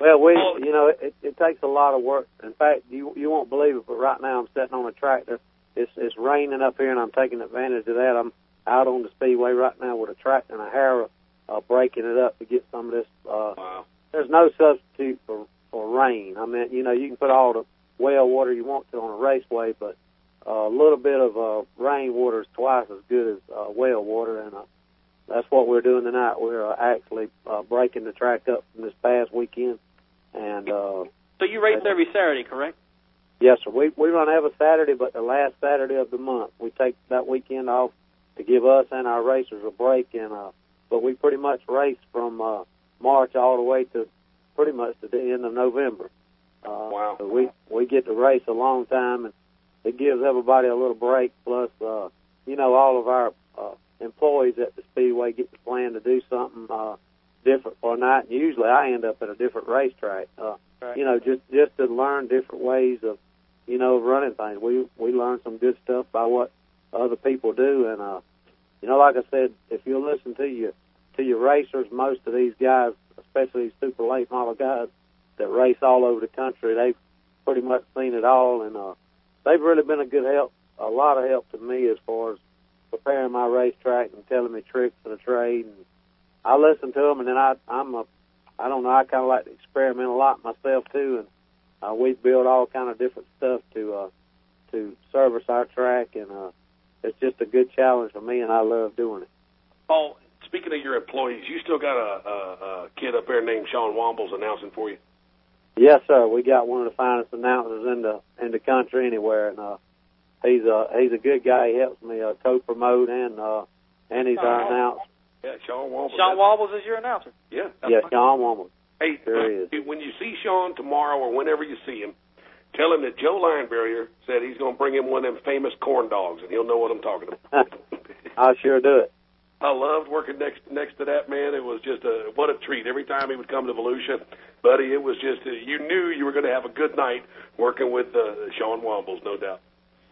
Speaker 8: well, we, you know, it, it takes a lot of work. In fact, you you won't believe it, but right now I'm sitting on a tractor. It's it's raining up here, and I'm taking advantage of that. I'm out on the speedway right now with a tractor and a harrow, uh, breaking it up to get some of this. Uh,
Speaker 2: wow.
Speaker 8: there's no substitute for for rain. I mean, you know, you can put all the well water you want to on a raceway, but uh, a little bit of uh, rain water is twice as good as uh, well water, and uh, that's what we're doing tonight. We're uh, actually uh, breaking the track up from this past weekend, and uh,
Speaker 3: So you race every Saturday, correct?
Speaker 8: Yes, sir. We we run every Saturday, but the last Saturday of the month we take that weekend off to give us and our racers a break, and uh, but we pretty much race from uh, March all the way to pretty much to the end of November. Uh,
Speaker 2: Wow.
Speaker 8: So we we get to race a long time, and it gives everybody a little break. Plus, uh, you know, all of our uh, employees at the speedway get to plan to do something uh, different for a night. And usually, I end up at a different racetrack. Uh,
Speaker 3: Right.
Speaker 8: You know, just just to learn different ways of, you know, running things. We we learn some good stuff by what other people do, and uh, you know, like I said, if you listen to your to your racers, most of these guys, especially these super late model guys that race all over the country, they've pretty much seen it all, and uh, they've really been a good help, a lot of help to me as far as preparing my racetrack and telling me tricks of the trade. And I listen to them, and then I, I'm a, I don't know, I kind of like to experiment a lot myself too, and uh, we build all kind of different stuff to uh, to service our track, and uh, it's just a good challenge for me, and I love doing it.
Speaker 2: Paul, speaking of your employees, you still got a, a, a kid up there named Sean Wombles announcing for you.
Speaker 8: Yes, sir. We got one of the finest announcers in the in the country anywhere, and uh, he's a he's a good guy. He helps me uh, co-promote and uh, and he's our announcer.
Speaker 2: Yeah, Sean Wombles.
Speaker 3: Sean Wombles is your announcer.
Speaker 2: Yeah.
Speaker 8: Yeah, Sean Woman.
Speaker 2: Hey,
Speaker 8: There
Speaker 2: when, when you see Sean tomorrow or whenever you see him, tell him that Joe Linebarrier said he's going to bring him one of them famous corn dogs, and he'll know what I'm talking about.
Speaker 8: I'll sure do it.
Speaker 2: I loved working next next to that man. It was just a what a treat every time he would come to Volusia, buddy. It was just uh, you knew you were going to have a good night working with uh, Sean Wombles, no doubt.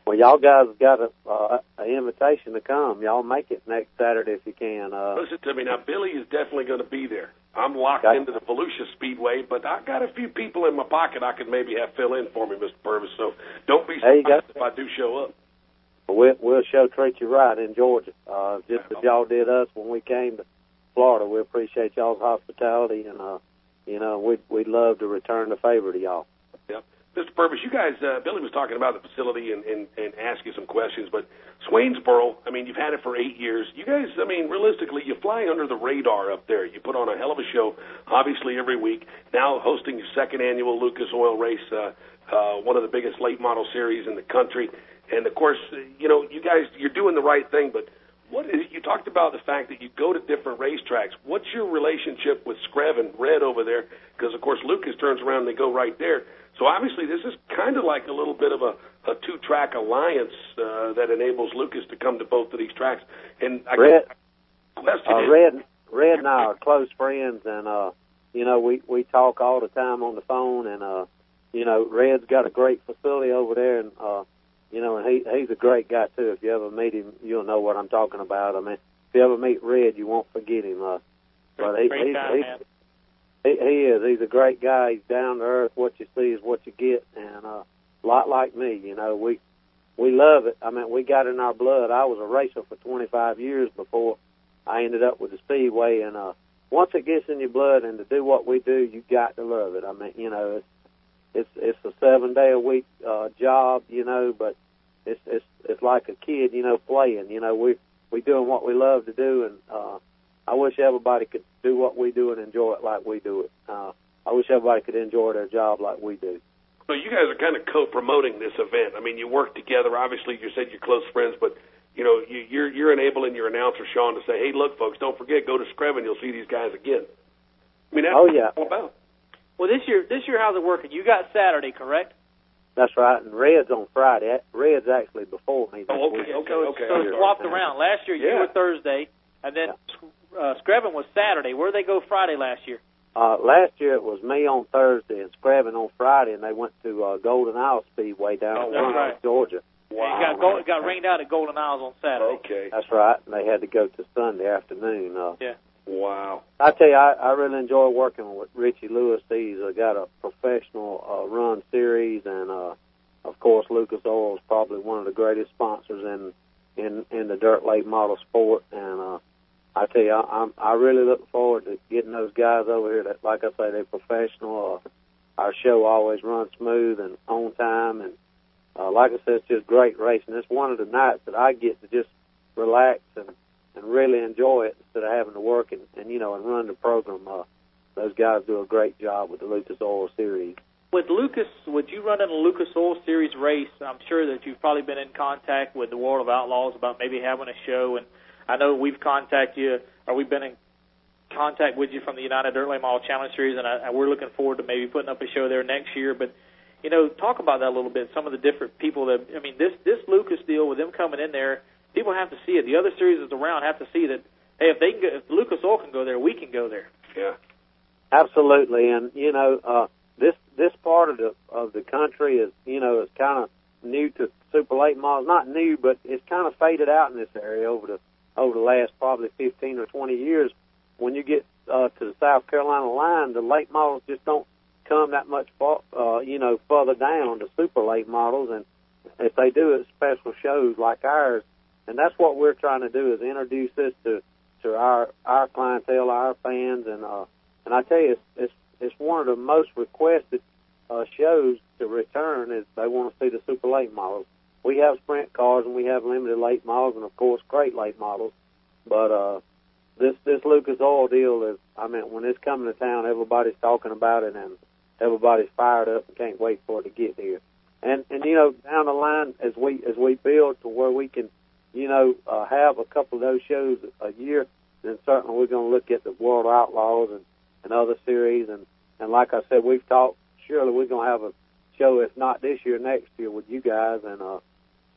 Speaker 8: Well, y'all guys got a uh, an invitation to come. Y'all make it next Saturday if you can. Uh,
Speaker 2: Listen to me now. Billy is definitely going to be there. I'm locked
Speaker 8: Okay.
Speaker 2: into the Volusia Speedway, but I got a few people in my pocket I could maybe have fill in for me, Mr. Purvis. So don't be
Speaker 8: There you go.
Speaker 2: surprised if I do show up.
Speaker 8: we'll, we'll show treat you right in Georgia, uh, just as y'all did us when we came to Florida. We appreciate y'all's hospitality, and uh, you know we'd we'd love to return the favor to y'all.
Speaker 2: Mr. Purvis, you guys, uh, Billy was talking about the facility and, and, and you some questions, but Swainsboro, I mean, you've had it for eight years. You guys, I mean, realistically, you fly under the radar up there. You put on a hell of a show, obviously, every week. Now hosting your second annual Lucas Oil Race, uh, uh, one of the biggest late model series in the country. And of course, you know, you guys, you're doing the right thing, but what is, you talked about the fact that you go to different racetracks. What's your relationship with Screv and Red over there? Because of course Lucas turns around and they go right there. So obviously this is kind of like a little bit of a, a two-track alliance uh, that enables Lucas to come to both of these tracks. And I
Speaker 8: Red,
Speaker 2: guess the question
Speaker 8: uh, Red, Red and I are close friends, and uh, you know we we talk all the time on the phone, and uh, you know Red's got a great facility over there, and uh, you know, and he he's a great guy too. If you ever meet him, you'll know what I'm talking about. I mean, if you ever meet Red, you won't forget him. Uh, but he,
Speaker 3: Great
Speaker 8: he's,
Speaker 3: guy,
Speaker 8: he's,
Speaker 3: man.
Speaker 8: He, he is. He's a great guy. He's down to earth. What you see is what you get, and uh, a lot like me. You know, we we love it. I mean, we got in our blood. I was a racer for 25 years before I ended up with the speedway, and uh, once it gets in your blood and to do what we do, you got to love it. I mean, you know, it's it's it's a seven day a week uh, job, you know, but it's it's it's like a kid, you know, playing. You know, we we doing what we love to do, and uh, I wish everybody could do what we do and enjoy it like we do it. Uh, I wish everybody could enjoy their job like we do.
Speaker 2: So you guys are kind of co-promoting this event. I mean, you work together. Obviously, you said you're close friends, but you know, you, you're you're enabling your announcer Sean to say, "Hey, look, folks, don't forget, go to Screven. You'll see these guys again." I mean, that's
Speaker 8: Oh, yeah.
Speaker 2: it's all about.
Speaker 3: Well, this year, this year, how's it working? You got Saturday, correct?
Speaker 8: That's right. And Red's on Friday. Red's actually before me.
Speaker 2: Oh, okay,
Speaker 8: week.
Speaker 2: okay,
Speaker 3: so,
Speaker 2: okay.
Speaker 3: So it's swapped around. Last year, you
Speaker 2: Yeah.
Speaker 3: were Thursday, and then uh, Screven was Saturday. Where did they go Friday last year?
Speaker 8: Uh, last year it was me on Thursday and Screven on Friday, and they went to uh, Golden Isle Speedway down
Speaker 2: Oh,
Speaker 8: in
Speaker 3: right.
Speaker 8: Georgia.
Speaker 3: And it got go, it got rained out at Golden Isles on Saturday.
Speaker 2: Okay.
Speaker 8: That's right. And they had to go to Sunday afternoon. Uh,
Speaker 3: Yeah.
Speaker 2: Wow.
Speaker 8: I tell you, I, I really enjoy working with Richie Lewis. He's uh, got a professional uh, run series, and uh, of course, Lucas Oil is probably one of the greatest sponsors in in in the dirt late model sport. And uh, I tell you, I, I'm I really look forward to getting those guys over here. That, like I say, they're professional. Uh, our show always runs smooth and on time, and uh, like I said, it's just great racing. It's one of the nights that I get to just relax and and really enjoy it instead of having to work and, and you know and run the program. Uh, those guys do a great job with the Lucas Oil Series.
Speaker 3: With Lucas, would you run in a Lucas Oil Series race? I'm sure that you've probably been in contact with the World of Outlaws about maybe having a show, and I know we've contacted you, or we've been in contact with you from the United Dirt Late Model Challenge Series, and, I, and we're looking forward to maybe putting up a show there next year. But you know, talk about that a little bit. Some of the different people that I mean, this this Lucas deal with them coming in there, people have to see it. The other series that's around have to see that. Hey, if they can go, if Lucas Oil can go there, we can go there.
Speaker 2: Yeah.
Speaker 8: Absolutely, and you know uh, this this part of the of the country is you know is kind of new to super late models. Not new, but it's kind of faded out in this area over the over the last probably 15 or 20 years. When you get uh, to the South Carolina line, the late models just don't come that much far, uh, you know further down to super late models, and if they do it special shows like ours, and that's what we're trying to do is introduce this to to our our clientele, our fans, and uh, and I tell you, it's, it's it's one of the most requested uh, shows to return is they want to see the super late models. We have sprint cars and we have limited late models and of course great late models. But uh, this this Lucas Oil deal is, I mean, when it's coming to town, everybody's talking about it and everybody's fired up and can't wait for it to get here. And and you know down the line as we as we build to where we can, you know, uh, have a couple of those shows a year, then certainly we're going to look at the World Outlaws and and other series. And, and like I said, we've talked, surely we're going to have a show, if not this year, next year with you guys. And, uh,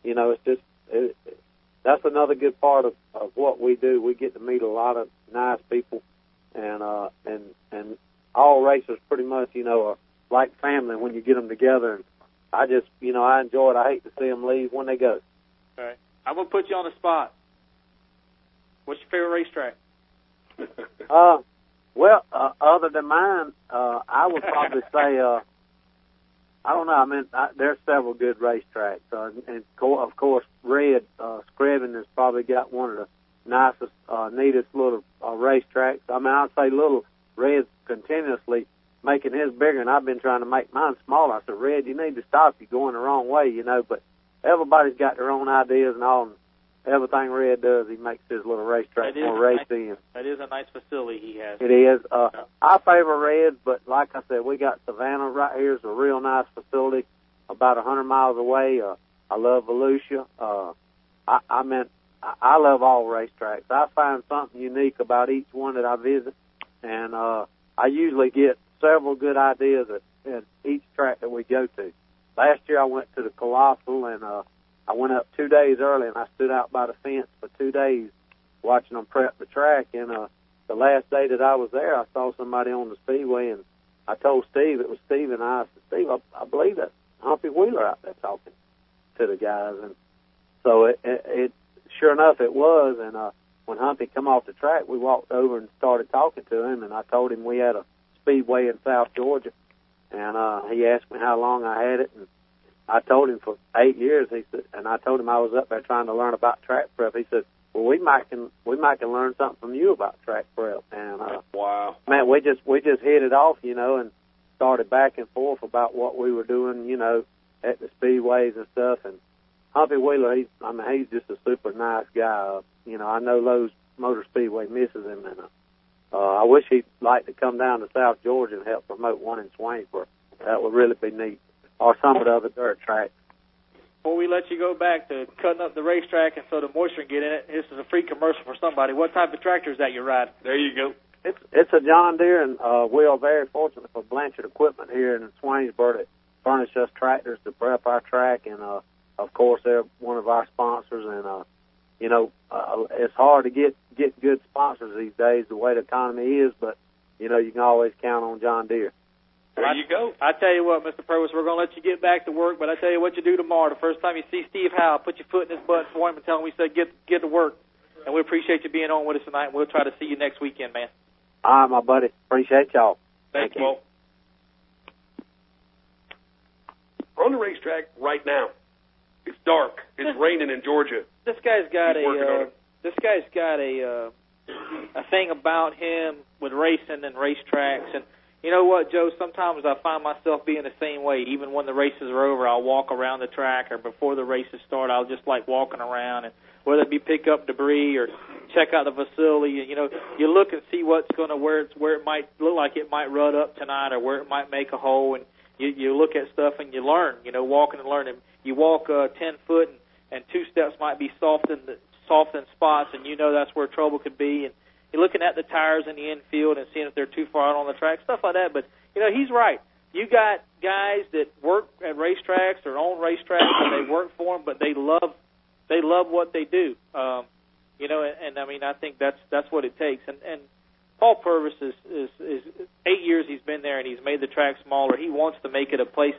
Speaker 8: you know, it's just, it, it, that's another good part of, of what we do. We get to meet a lot of nice people and, uh, and, and all racers pretty much, you know, are like family when you get them together. And I just, you know, I enjoy it. I hate to see them leave when they go.
Speaker 3: All right. I'm gonna put you on the spot. What's your favorite racetrack?
Speaker 8: Uh, well, uh, other than mine, uh, I would probably say, uh, I don't know. I mean, I, there's several good racetracks, uh, and co- of course, Red uh, Screven has probably got one of the nicest, uh, neatest little uh, racetracks. I mean, I'd say little Red's continuously making his bigger, and I've been trying to make mine smaller. I said, Red, you need to stop. You're going the wrong way, you know. But everybody's got their own ideas and all. And everything Red does, he makes his little racetrack more
Speaker 3: nice.
Speaker 8: racy. And,
Speaker 3: That is a nice facility he has.
Speaker 8: it is. Uh, I favor Reds, but like I said, we got Savannah right here. It's a real nice facility, about a hundred miles away. Uh, I love Volusia. Uh, I, I meant I, I love all racetracks. I find something unique about each one that I visit, and uh, I usually get several good ideas at, at each track that we go to. Last year I went to the Colossal, and uh, I went up two days early, and I stood out by the fence for two days watching them prep the track, and uh, the last day that I was there, I saw somebody on the speedway, and I told Steve, it was Steve, and I said, Steve, I, I believe that's Humpy Wheeler out there talking to the guys, and so it, it, it sure enough, it was, and uh, when Humpy come off the track, we walked over and started talking to him, and I told him we had a speedway in South Georgia, and uh, he asked me how long I had it, and I told him for eight years. He said, and I told him I was up there trying to learn about track prep. He said, well, we might can we might can learn something from you about track prep. And uh,
Speaker 2: Wow.
Speaker 8: man, we just we just hit it off, you know, and started back and forth about what we were doing, you know, at the speedways and stuff. And Humpy Wheeler, he's I mean, he's just a super nice guy. Uh, you know, I know Lowe's Motor Speedway misses him, and uh, uh, I wish he'd like to come down to South Georgia and help promote one in Swainsboro. That would really be neat, or some of the other dirt tracks.
Speaker 3: Before we let you go back to cutting up the racetrack and so the moisture can get in it, this is a free commercial for somebody. What type of tractor is that you're riding?
Speaker 2: There you go.
Speaker 8: It's it's a John Deere, and uh, we are very fortunate for Blanchard Equipment here in Swainsboro that furnish us tractors to prep our track, and uh, of course they're one of our sponsors. And uh, you know, uh, it's hard to get get good sponsors these days the way the economy is, but you know you can always count on John Deere.
Speaker 2: There you go.
Speaker 3: I tell you what, Mr. Purvis, we're going to let you get back to work, but I tell you what you do tomorrow. The first time you see Steve Howe, put your foot in his butt for him and tell him we said get get to work. And we appreciate you being on with us tonight. And we'll try to see you next weekend, man.
Speaker 8: All right, my buddy. Appreciate y'all.
Speaker 3: Thank, you.
Speaker 2: Well, we're on the racetrack right now. It's dark. It's raining in Georgia.
Speaker 3: This guy's got
Speaker 2: He's
Speaker 3: a uh, this guy's got a uh, a thing about him with racing and racetracks and you know what, Joe? Sometimes I find myself being the same way. Even when the races are over, I'll walk around the track, or before the races start, I'll just like walking around, and whether it be pick up debris or check out the facility. And you know, you look and see what's going to where it's where it might look like it might rut up tonight, or where it might make a hole, and you you look at stuff and you learn. You know, walking and learning. You walk uh, ten foot, and, and two steps might be soft in the soft in spots, and you know that's where trouble could be. And looking at the tires in the infield and seeing if they're too far out on the track, stuff like that. But you know, he's right. You got guys that work at racetracks or own racetracks, and they work for them, but they love they love what they do. Um, you know, and, and I mean, I think that's that's what it takes. And and Paul Purvis is, is is eight years he's been there, and he's made the track smaller. He wants to make it a place.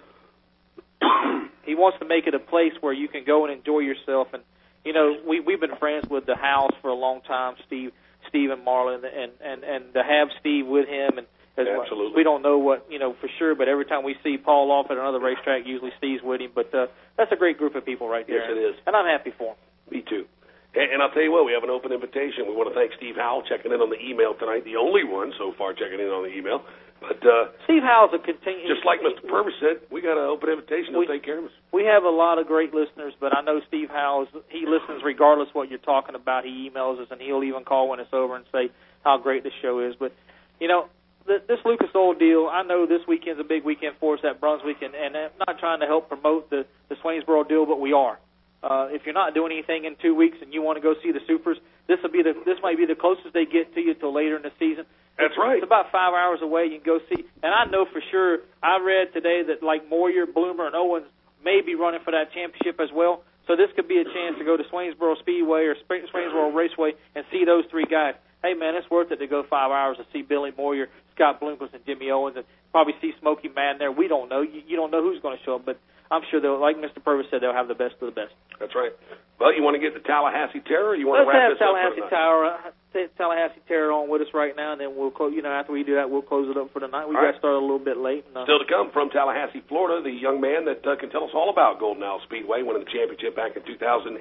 Speaker 3: he wants to make it a place where you can go and enjoy yourself. And you know, we we've been friends with the house for a long time, Steve, Steve and Marlon, and and and to have Steve with him and. as well-
Speaker 2: Absolutely.
Speaker 3: We don't know what you know for sure, but every time we see Paul off at another racetrack, usually Steve's with him. But uh, that's a great group of people right there.
Speaker 2: Yes, it is.
Speaker 3: and I'm happy for him.
Speaker 2: Me too. And, I'll tell you what, we have an open invitation. We want to thank Steve Howell checking in on the email tonight, the only one so far checking in on the email. But uh,
Speaker 3: Steve Howell's a continue.
Speaker 2: just like Mr. Purvis said, we got an open invitation to take care of us.
Speaker 3: We have a lot of great listeners, but I know Steve Howells, he listens regardless what you're talking about. He emails us, and he'll even call when it's over and say how great the show is. But, you know, th- this Lucas Oil deal, I know this weekend's a big weekend for us at Brunswick, and, and I'm not trying to help promote the, the Swainsboro deal, but we are. Uh, if you're not doing anything in two weeks and you want to go see the Supers, this will be the this might be the closest they get to you till later in the season.
Speaker 2: That's right.
Speaker 3: It's about five hours away. You can go see. And I know for sure. I read today that like Moyer, Bloomer, and Owens may be running for that championship as well. So this could be a chance to go to Swainsboro Speedway or Swainsboro Raceway and see those three guys. Hey man, it's worth it to go five hours to see Billy Moyer, Scott Bloomquist, and Jimmy Owens, and probably see Smoky Man there. We don't know. You, you don't know who's going to show up, but I'm sure they'll, like Mr. Purvis said, they'll have the best of the best.
Speaker 2: That's right. Well, you want to get the Tallahassee Terror? Or you want
Speaker 3: Let's
Speaker 2: to wrap
Speaker 3: have
Speaker 2: this up
Speaker 3: Tallahassee
Speaker 2: tonight?
Speaker 3: Tower, uh, Tallahassee Terror on with us right now, and then we'll close. You know, after we do that, we'll close it up for the night. We
Speaker 2: All
Speaker 3: got
Speaker 2: right.
Speaker 3: started a little bit late. And, uh,
Speaker 2: Still to come from Tallahassee, Florida, the young man that uh, can tell us all about Golden Isle Speedway, winning the championship back in 2008.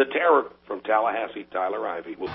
Speaker 2: The Terror from Tallahassee, Tyler Ivy. We'll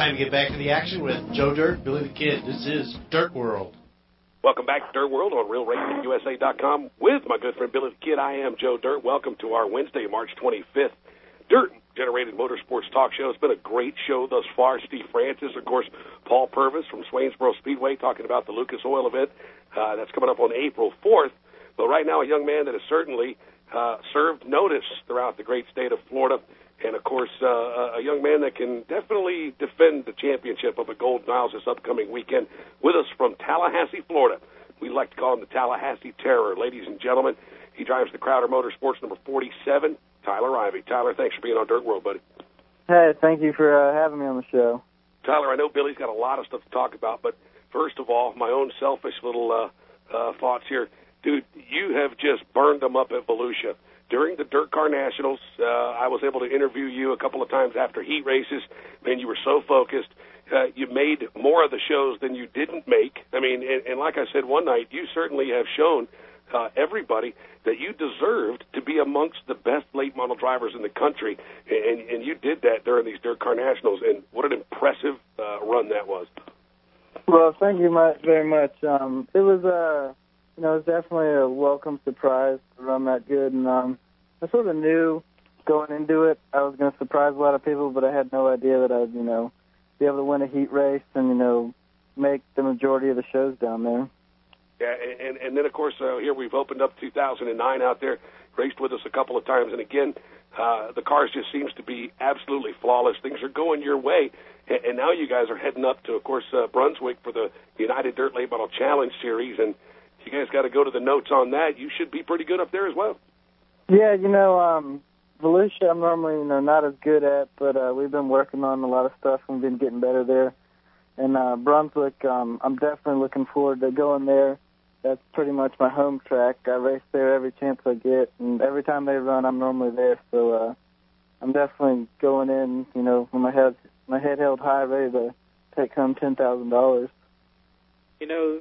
Speaker 1: time to get back to the action with Joe Dirt, Billy the Kid. This is Dirt World.
Speaker 2: Welcome back to Dirt World on RealRacingUSA.com with my good friend Billy the Kid. I am Joe Dirt. Welcome to our Wednesday, March 25th Dirt Generated Motorsports Talk Show. It's been a great show thus far. Steve Francis, of course, Paul Purvis from Swainsboro Speedway talking about the Lucas Oil event uh, that's coming up on April 4th. But right now, a young man that has certainly uh, served notice throughout the great state of Florida and of course, uh, a young man that can definitely defend the championship of at Golden Isles this upcoming weekend. With us from Tallahassee, Florida, we like to call him the Tallahassee Terror, ladies and gentlemen. He drives the Crowder Motorsports number 47, Tyler Ivey. Tyler, thanks for being on Dirt World, buddy.
Speaker 9: Hey, thank you for uh, having me on the show.
Speaker 2: Tyler, I know Billy's got a lot of stuff to talk about, but first of all, my own selfish little uh, uh, thoughts here. Dude, you have just burned them up at Volusia during the Dirt Car Nationals, uh, I was able to interview you a couple of times after heat races. Man, you were so focused. Uh, you made more of the shows than you didn't make. I mean, and, and like I said one night, you certainly have shown uh, everybody that you deserved to be amongst the best late model drivers in the country, and, and you did that during these Dirt Car Nationals. And what an impressive uh, run that was!
Speaker 9: Well, thank you much, very much. Um, it was uh, you know, it was definitely a welcome surprise to run that good. And um, I sort of knew going into it I was going to surprise a lot of people, but I had no idea that I'd, you know, be able to win a heat race and, you know, make the majority of the shows down there.
Speaker 2: Yeah, and and then of course uh, here we've opened up 2009 out there, raced with us a couple of times, and again, uh, the cars just seems to be absolutely flawless. Things are going your way, and, now you guys are heading up to, of course, uh, Brunswick for the United Dirt Late Model Challenge Series, and you guys got to go to the notes on that. You should be pretty good up there as well.
Speaker 9: Yeah, you know, um, Volusia I'm normally you know not as good at, but uh, we've been working on a lot of stuff and we've been getting better there. And uh, Brunswick, um, I'm definitely looking forward to going there. That's pretty much my home track. I race there every chance I get, and every time they run, I'm normally there. So uh, I'm definitely going in, you know, with my head my head held high, ready to take home ten thousand dollars.
Speaker 3: You know,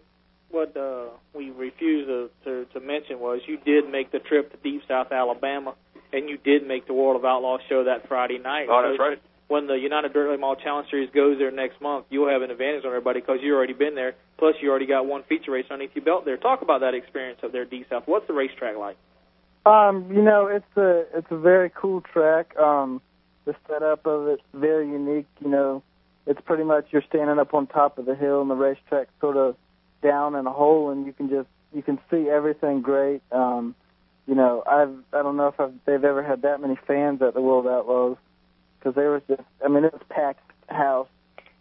Speaker 3: what uh, we refused to, to, to mention was you did make the trip to Deep South Alabama, and you did make the World of Outlaws show that Friday night.
Speaker 2: Oh, that's right.
Speaker 3: When the United Dirt Late Model Challenge Series goes there next month, you'll have an advantage on everybody because you already been there. Plus, you already got one feature race underneath your belt there. Talk about that experience up there, Deep South. What's the racetrack like?
Speaker 9: Um, you know, it's a it's a very cool track. Um, the setup of it's very unique. You know, it's pretty much you're standing up on top of the hill, and the racetrack sort of down in a hole and you can just you can see everything great. Um, you know, I've I don't know if I've, they've ever had that many fans at the World Outlaws because they was just I mean it was packed house.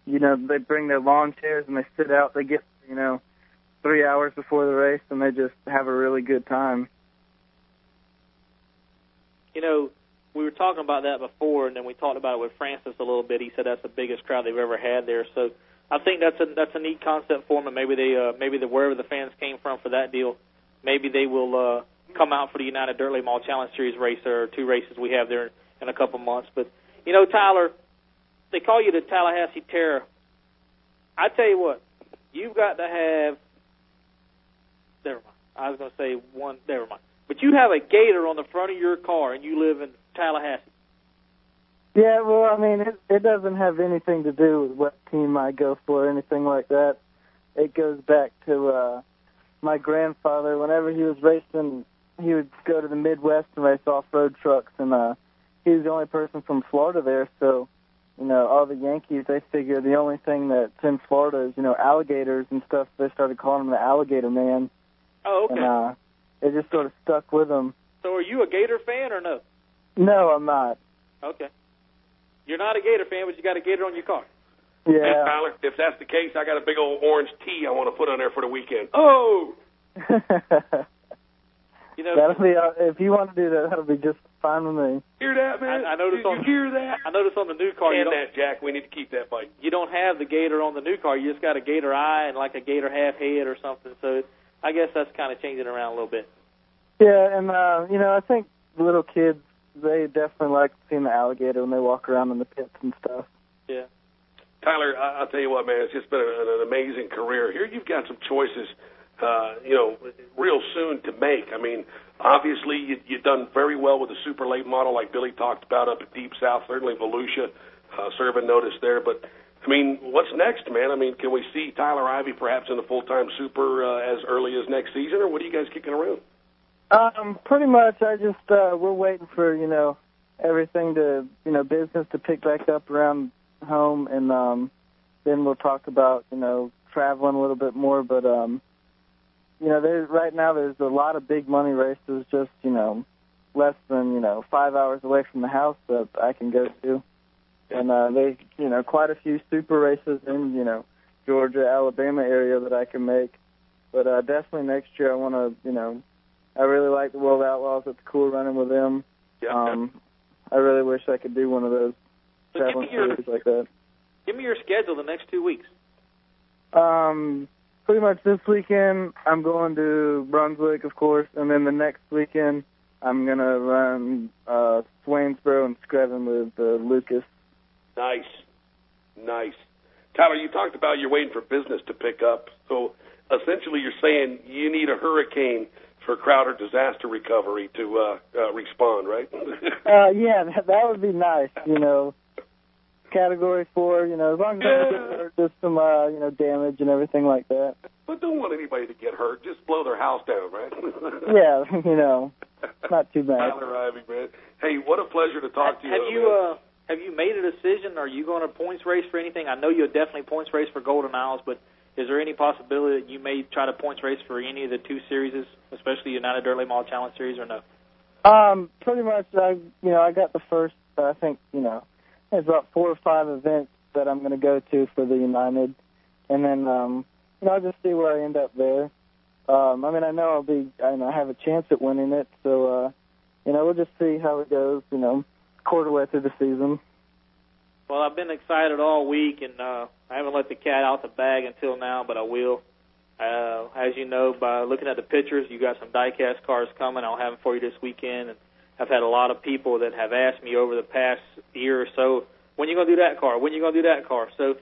Speaker 9: You know, they bring their lawn chairs and they sit out. They get you know three hours before the race and they just have a really good time.
Speaker 3: You know, we were talking about that before, and then we talked about it with Francis a little bit. He said that's the biggest crowd they've ever had there. So I think that's a that's a neat concept for them, maybe they uh, maybe the wherever the fans came from for that deal, maybe they will uh, come out for the United Dirt Late Model Challenge Series race or two races we have there in a couple months. But you know, Tyler, they call you the Tallahassee Terror. I tell you what, you've got to have. Never mind. I was going to say one. Never mind. But you have a gator on the front of your car, and you live in Tallahassee.
Speaker 9: Yeah, well, I mean, it, it doesn't have anything to do with what team I go for or anything like that. It goes back to uh my grandfather. Whenever he was racing, he would go to the Midwest and race off-road trucks, and uh he was the only person from Florida there. So, you know, all the Yankees they figure the only thing that's in Florida is you know alligators and stuff. They started calling him the Alligator Man.
Speaker 3: Oh, okay.
Speaker 9: And uh, it just sort of stuck with him.
Speaker 3: So, are you a Gator fan or no?
Speaker 9: No, I'm not.
Speaker 3: Okay. You're not a Gator fan, but you got a Gator on your car.
Speaker 2: And
Speaker 9: Yeah.
Speaker 2: Tyler, if that's the case, I got a big old orange tee I want to put on there for the weekend. Oh,
Speaker 3: You know,
Speaker 9: that'll be uh, if you want to do that, that'll be just fine with me.
Speaker 2: hear that, man?
Speaker 3: I, I noticed
Speaker 2: Did
Speaker 3: on
Speaker 2: you hear that?
Speaker 3: I noticed on the new car you
Speaker 2: and
Speaker 3: don't
Speaker 2: that, Jack. We need to keep that bike.
Speaker 3: you don't have the Gator on the new car. You just got a Gator eye and like a Gator half head or something. So I guess that's kind of changing around a little bit.
Speaker 9: Yeah, and uh, you know, I think little kids they definitely like seeing the alligator when they walk around in the pits and stuff.
Speaker 3: Yeah.
Speaker 2: Tyler, I'll tell you what, man. It's just been an, an amazing career. Here, you've got some choices, uh, you know, real soon to make. I mean, obviously, you, you've done very well with the super late model, like Billy talked about up at Deep South. Certainly, Volusia uh, serving notice there. But I I mean, what's next, man? I mean, can we see Tyler Ivy perhaps in the full-time super uh, as early as next season, or what are you guys kicking around?
Speaker 9: Um, pretty much. I just uh, we're waiting for you know everything to you know business to pick back up around home, and um, then we'll talk about you know traveling a little bit more. But um, you know, there's right now there's a lot of big money races just you know less than you know five hours away from the house that I can go to, and uh, they you know quite a few super races in you know Georgia, Alabama area that I can make. But uh, definitely next year I want to you know I really like the World Outlaws. It's cool running with them.
Speaker 2: Yeah.
Speaker 9: Um, I really wish I could do one of those
Speaker 3: So
Speaker 9: traveling
Speaker 3: your
Speaker 9: series like that.
Speaker 3: give me your schedule the next two weeks.
Speaker 9: Um, pretty much this weekend I'm going to Brunswick, of course, and then the next weekend I'm gonna run uh, Swainsboro and Screven with uh, Lucas.
Speaker 2: Nice, nice. Tyler, you talked about you're waiting for business to pick up. So essentially, you're saying you need a hurricane for Crowder disaster recovery to uh, uh, respond, right?
Speaker 9: Uh, yeah, that, that would be nice. You know, Category Four. You know, as long as I don't get hurt, just some uh, you know damage and everything like that.
Speaker 2: but don't want anybody to get hurt. Just blow their house down, right?
Speaker 9: Yeah, you know, not too bad.
Speaker 2: Tyler Ivy, man. Hey, what a pleasure to talk to you.
Speaker 3: have
Speaker 2: though,
Speaker 3: you
Speaker 2: man.
Speaker 3: uh have you made a decision? Are you going to points race for anything? I know you'll definitely points race for Golden Isles, but is there any possibility that you may try to points race for any of the two series, especially United Late Model Challenge Series, or no?
Speaker 9: Um, pretty much. I you know I got the first. I think you know there's about four or five events that I'm going to go to for the United, and then um, you know I'll just see where I end up there. Um, I mean I know I'll be I know I have a chance at winning it, so uh, you know we'll just see how it goes. You know, quarter way through the season.
Speaker 3: Well, I've been excited all week, and uh, I haven't let the cat out the bag until now, but I will. Uh, as you know, by looking at the pictures, you got some diecast cars coming. I'll have them for you this weekend, and I've had a lot of people that have asked me over the past year or so, when you going to do that car? When you going to do that car? So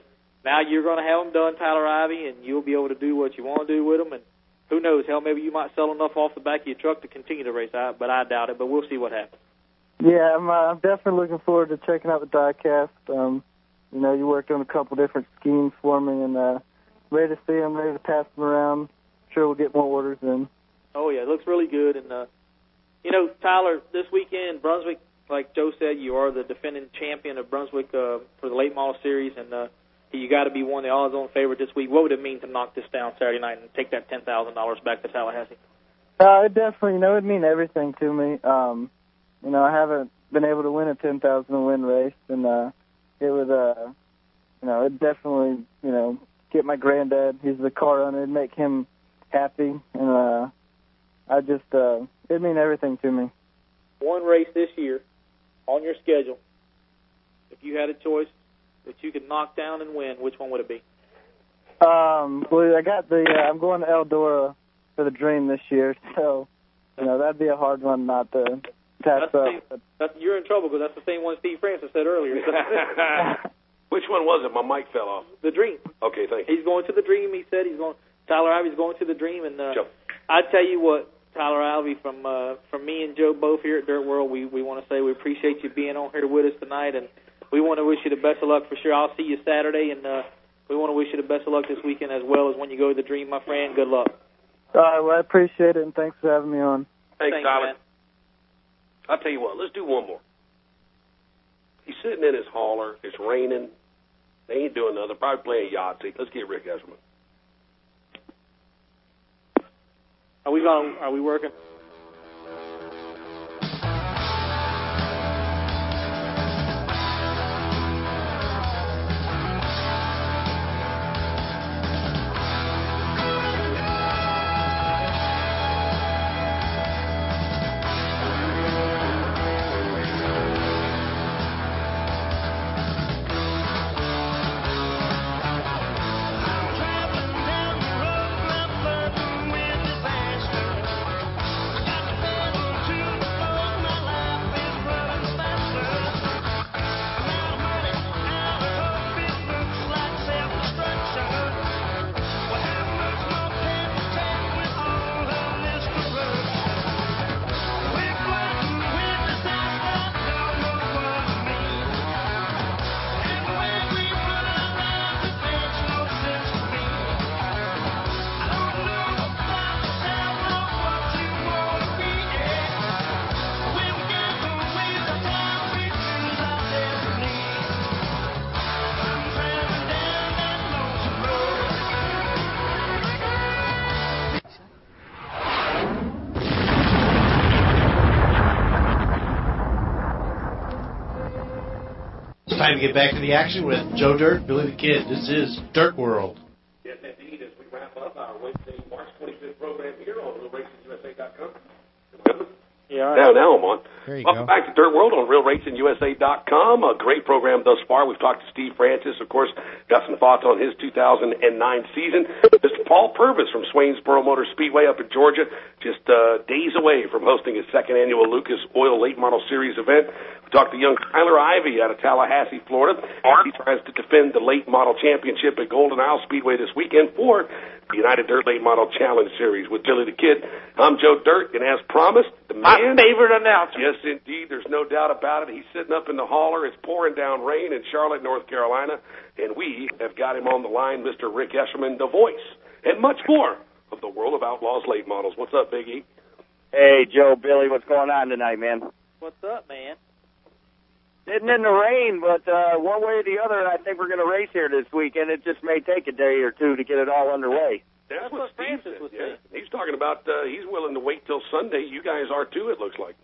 Speaker 3: now you're going to have them done, Tyler Ivy, and you'll be able to do what you want to do with them. And who knows? Hell, maybe you might sell enough off the back of your truck to continue to race out, but I doubt it. But we'll see what happens.
Speaker 9: Yeah, I'm, uh, I'm definitely looking forward to checking out the diecast. Um, you know, you worked on a couple different schemes for me, and uh, ready to see them, ready to pass them around. Sure, we'll get more orders in.
Speaker 3: Oh yeah, it looks really good. And uh, you know, Tyler, this weekend Brunswick, like Joe said, you are the defending champion of Brunswick uh, for the late model series, and uh, you got to be one of the odds-on favorite this week. What would it mean to knock this down Saturday night and take that ten thousand dollars back to Tallahassee?
Speaker 9: Uh, it definitely, you know, it'd mean everything to me. Um, you know, I haven't been able to win a 10,000 win race, and uh, it would, uh, you know, it definitely, you know, get my granddad. He's the car owner. It'd make him happy, and uh, I just, uh, it'd mean everything to me.
Speaker 3: One race this year on your schedule. If you had a choice that you could knock down and win, which one would it be?
Speaker 9: Um, well, I got the, uh, I'm going to Eldora for the Dream this year, so, you know, that'd be a hard one not to pass
Speaker 3: That's the same, that's, you're in trouble because that's the same one Steve Francis said earlier.
Speaker 2: Which one was it? My mic fell off.
Speaker 3: the Dream.
Speaker 2: Okay, thank you.
Speaker 3: He's going to the Dream. He said he's going. Tyler Ivy's going to the Dream, and uh,
Speaker 2: Joe.
Speaker 3: I tell you what, Tyler Ivy, from uh, from me and Joe both here at Dirt World, we we want to say we appreciate you being on here with us tonight, and we want to wish you the best of luck for sure. I'll see you Saturday, and uh, we want to wish you the best of luck this weekend as well as when you go to the Dream, my friend. Good luck.
Speaker 9: All right, well, I appreciate it, and thanks for having me on.
Speaker 2: Thanks,
Speaker 3: Thanks,
Speaker 2: Tyler.
Speaker 3: man.
Speaker 2: I'll tell you what, let's do one more. He's sitting in his hauler. It's raining. They ain't doing nothing. Probably playing Yahtzee. Let's get Rick Eshelman.
Speaker 3: Are we going? Are we working?
Speaker 1: Time to get back to the action with Joe Dirt, Billy the Kid. This is Dirt World.
Speaker 2: Yes, indeed, as we wrap up our Wednesday, March 25th program here on RealRacingUSA.com.
Speaker 3: Yeah.
Speaker 2: Now, now I'm on.
Speaker 1: There you
Speaker 2: Welcome
Speaker 1: go.
Speaker 2: back to Dirt World on RealRacingUSA.com. A great program thus far. We've talked to Steve Francis, of course, got some thoughts on his 2009 season. Mr. Paul Purvis from Swainsboro Motor Speedway up in Georgia, just uh, days away from hosting his second annual Lucas Oil Late Model Series event. We talked to young Tyler Ivy out of Tallahassee, Florida. He tries to defend the late model championship at Golden Isle Speedway this weekend for the United Dirt Late Model Challenge Series with Billy the Kid. I'm Joe Dirt, and as promised, the
Speaker 3: My
Speaker 2: man.
Speaker 3: favorite announcer.
Speaker 2: Yes, indeed. There's no doubt about it. He's sitting up in the hauler. It's pouring down rain in Charlotte, North Carolina, and we have got him on the line, Mr. Rick Eshelman, the voice, and much more of the world of outlaws late models. What's up, Big E?
Speaker 10: Hey, Joe, Billy, what's going on tonight, man?
Speaker 3: What's up, man?
Speaker 10: Sitting in the rain, but uh, one way or the other, I think we're going to race here this weekend. It just may take a day or two to get it all underway.
Speaker 2: That's,
Speaker 3: That's what
Speaker 2: Steve
Speaker 3: Francis
Speaker 2: said,
Speaker 3: was
Speaker 2: yeah. He's talking about uh, he's willing to wait till Sunday. You guys are too, it looks like.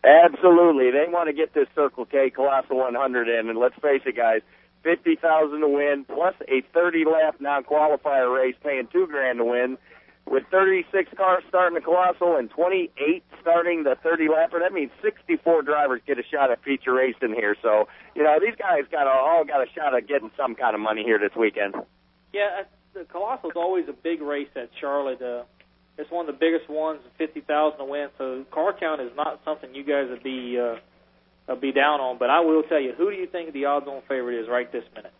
Speaker 10: Absolutely, they want to get this Circle K Colossal 100 in, and let's face it, guys, fifty thousand to win, plus a thirty lap non-qualifier race, paying two grand to win. With 36 cars starting the Colossal and 28 starting the 30 lapper, that means 64 drivers get a shot at feature racing here. So, you know, these guys got a, all got a shot at getting some kind of money here this weekend.
Speaker 3: Yeah, uh, the Colossal's always a big race at Charlotte. Uh, it's one of the biggest ones, fifty thousand to win. So car count is not something you guys would be uh, uh, be down on. But I will tell you, who do you think the odds-on favorite is right this minute?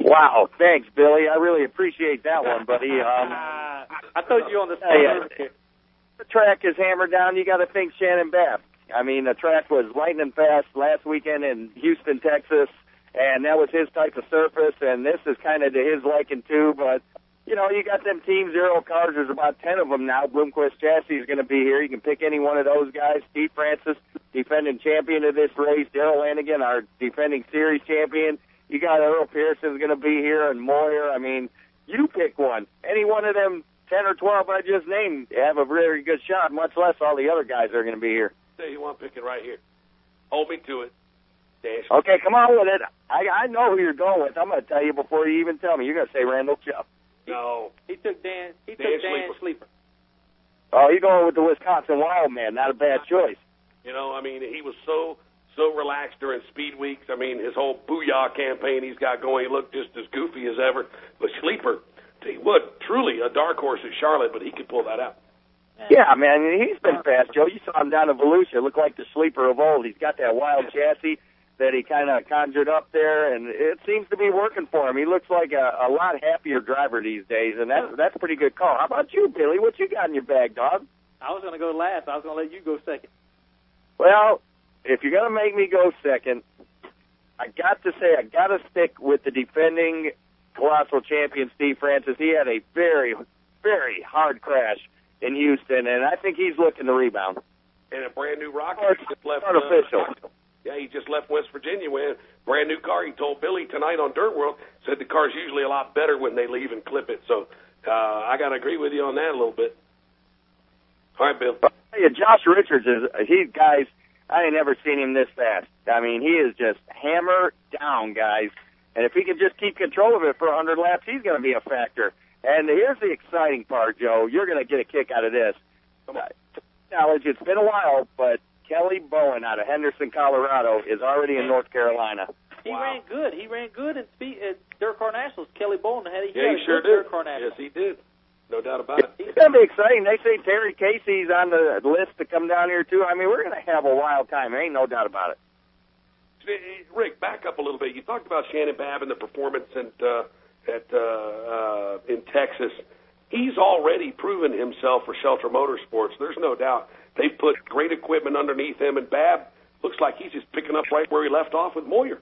Speaker 10: Wow, thanks, Billy. I really appreciate that one, buddy. Um,
Speaker 3: I told you on the
Speaker 10: Hey, uh, the track is hammered down. You got to think Shannon Babb. I mean, the track was lightning fast last weekend in Houston, Texas, and that was his type of surface. And this is kind of to his liking too. But you know, you got them Team Zero cars. There's about ten of them now. Bloomquist Chassis is going to be here. You can pick any one of those guys. Steve Francis, defending champion of this race. Darrell Lanigan, our defending series champion. You got Earl Pearson's going to be here, and Moyer. I mean, you pick one. Any one of them, ten or twelve I just named, have a very good shot. Much less all the other guys that are going to be here.
Speaker 2: Tell you one, pick it right here. Hold me to it. Dash.
Speaker 10: Okay, come on with it. I I know who you're going with. I'm going to tell you before you even tell me. You're going to say Randall Chubb.
Speaker 2: No.
Speaker 3: He took Dan. He took
Speaker 2: Dan
Speaker 3: Dan
Speaker 2: Schlieper.
Speaker 3: Schlieper.
Speaker 10: Oh, you're going with the Wisconsin Wild Man. Not a bad choice.
Speaker 2: You know, I mean, he was so so relaxed during speed weeks. I mean, his whole booyah campaign he's got going, he looked just as goofy as ever. But Schlieper, tell you what, truly a dark horse at Charlotte, but he could pull that out.
Speaker 10: Yeah, man, he's been fast, Joe. You saw him down in Volusia. Looked like the sleeper of old. He's got that wild chassis that he kind of conjured up there, and it seems to be working for him. He looks like a, a lot happier driver these days, and that's that's a pretty good call. How about you, Billy? What you got in your bag, dog?
Speaker 3: I was going to go last. I was going to let you go second.
Speaker 10: Well, if you're gonna make me go second, I got to say I got to stick with the defending colossal champion Steve Francis. He had a very, very hard crash in Houston, and I think he's looking to rebound.
Speaker 2: And a brand new rocket. Just left.
Speaker 10: artificial.
Speaker 2: Uh, yeah, he just left West Virginia with a brand new car. He told Billy tonight on Dirt World said the car's usually a lot better when they leave and clip it. So uh, I got to agree with you on that a little bit. All right, Bill.
Speaker 10: Yeah, Josh Richards is he guys. I ain't never seen him this fast. I mean, he is just hammer down, guys. And if he can just keep control of it for 100 laps, he's going to be a factor. And here's the exciting part, Joe. You're going to get a kick out of this. To knowledge, it's been a while, but Kelly Bowen out of Henderson, Colorado, is already in North Carolina.
Speaker 3: He ran good. He ran good in speed at Dirt Car Nationals. Kelly Bowen had he
Speaker 2: Yeah,
Speaker 3: had
Speaker 2: he
Speaker 3: a
Speaker 2: sure
Speaker 3: good
Speaker 2: did.
Speaker 3: Dirt Car Nationals.
Speaker 2: Yes, he did. No doubt about it.
Speaker 10: It's going to be exciting. They say Terry Casey's on the list to come down here, too. I mean, we're going to have a wild time. There ain't no doubt about it.
Speaker 2: Rick, back up a little bit. You talked about Shannon Babb and the performance at uh, at uh, uh, in Texas. He's already proven himself for Shelter Motorsports. There's no doubt. They've put great equipment underneath him, and Babb looks like he's just picking up right where he left off with Moyer.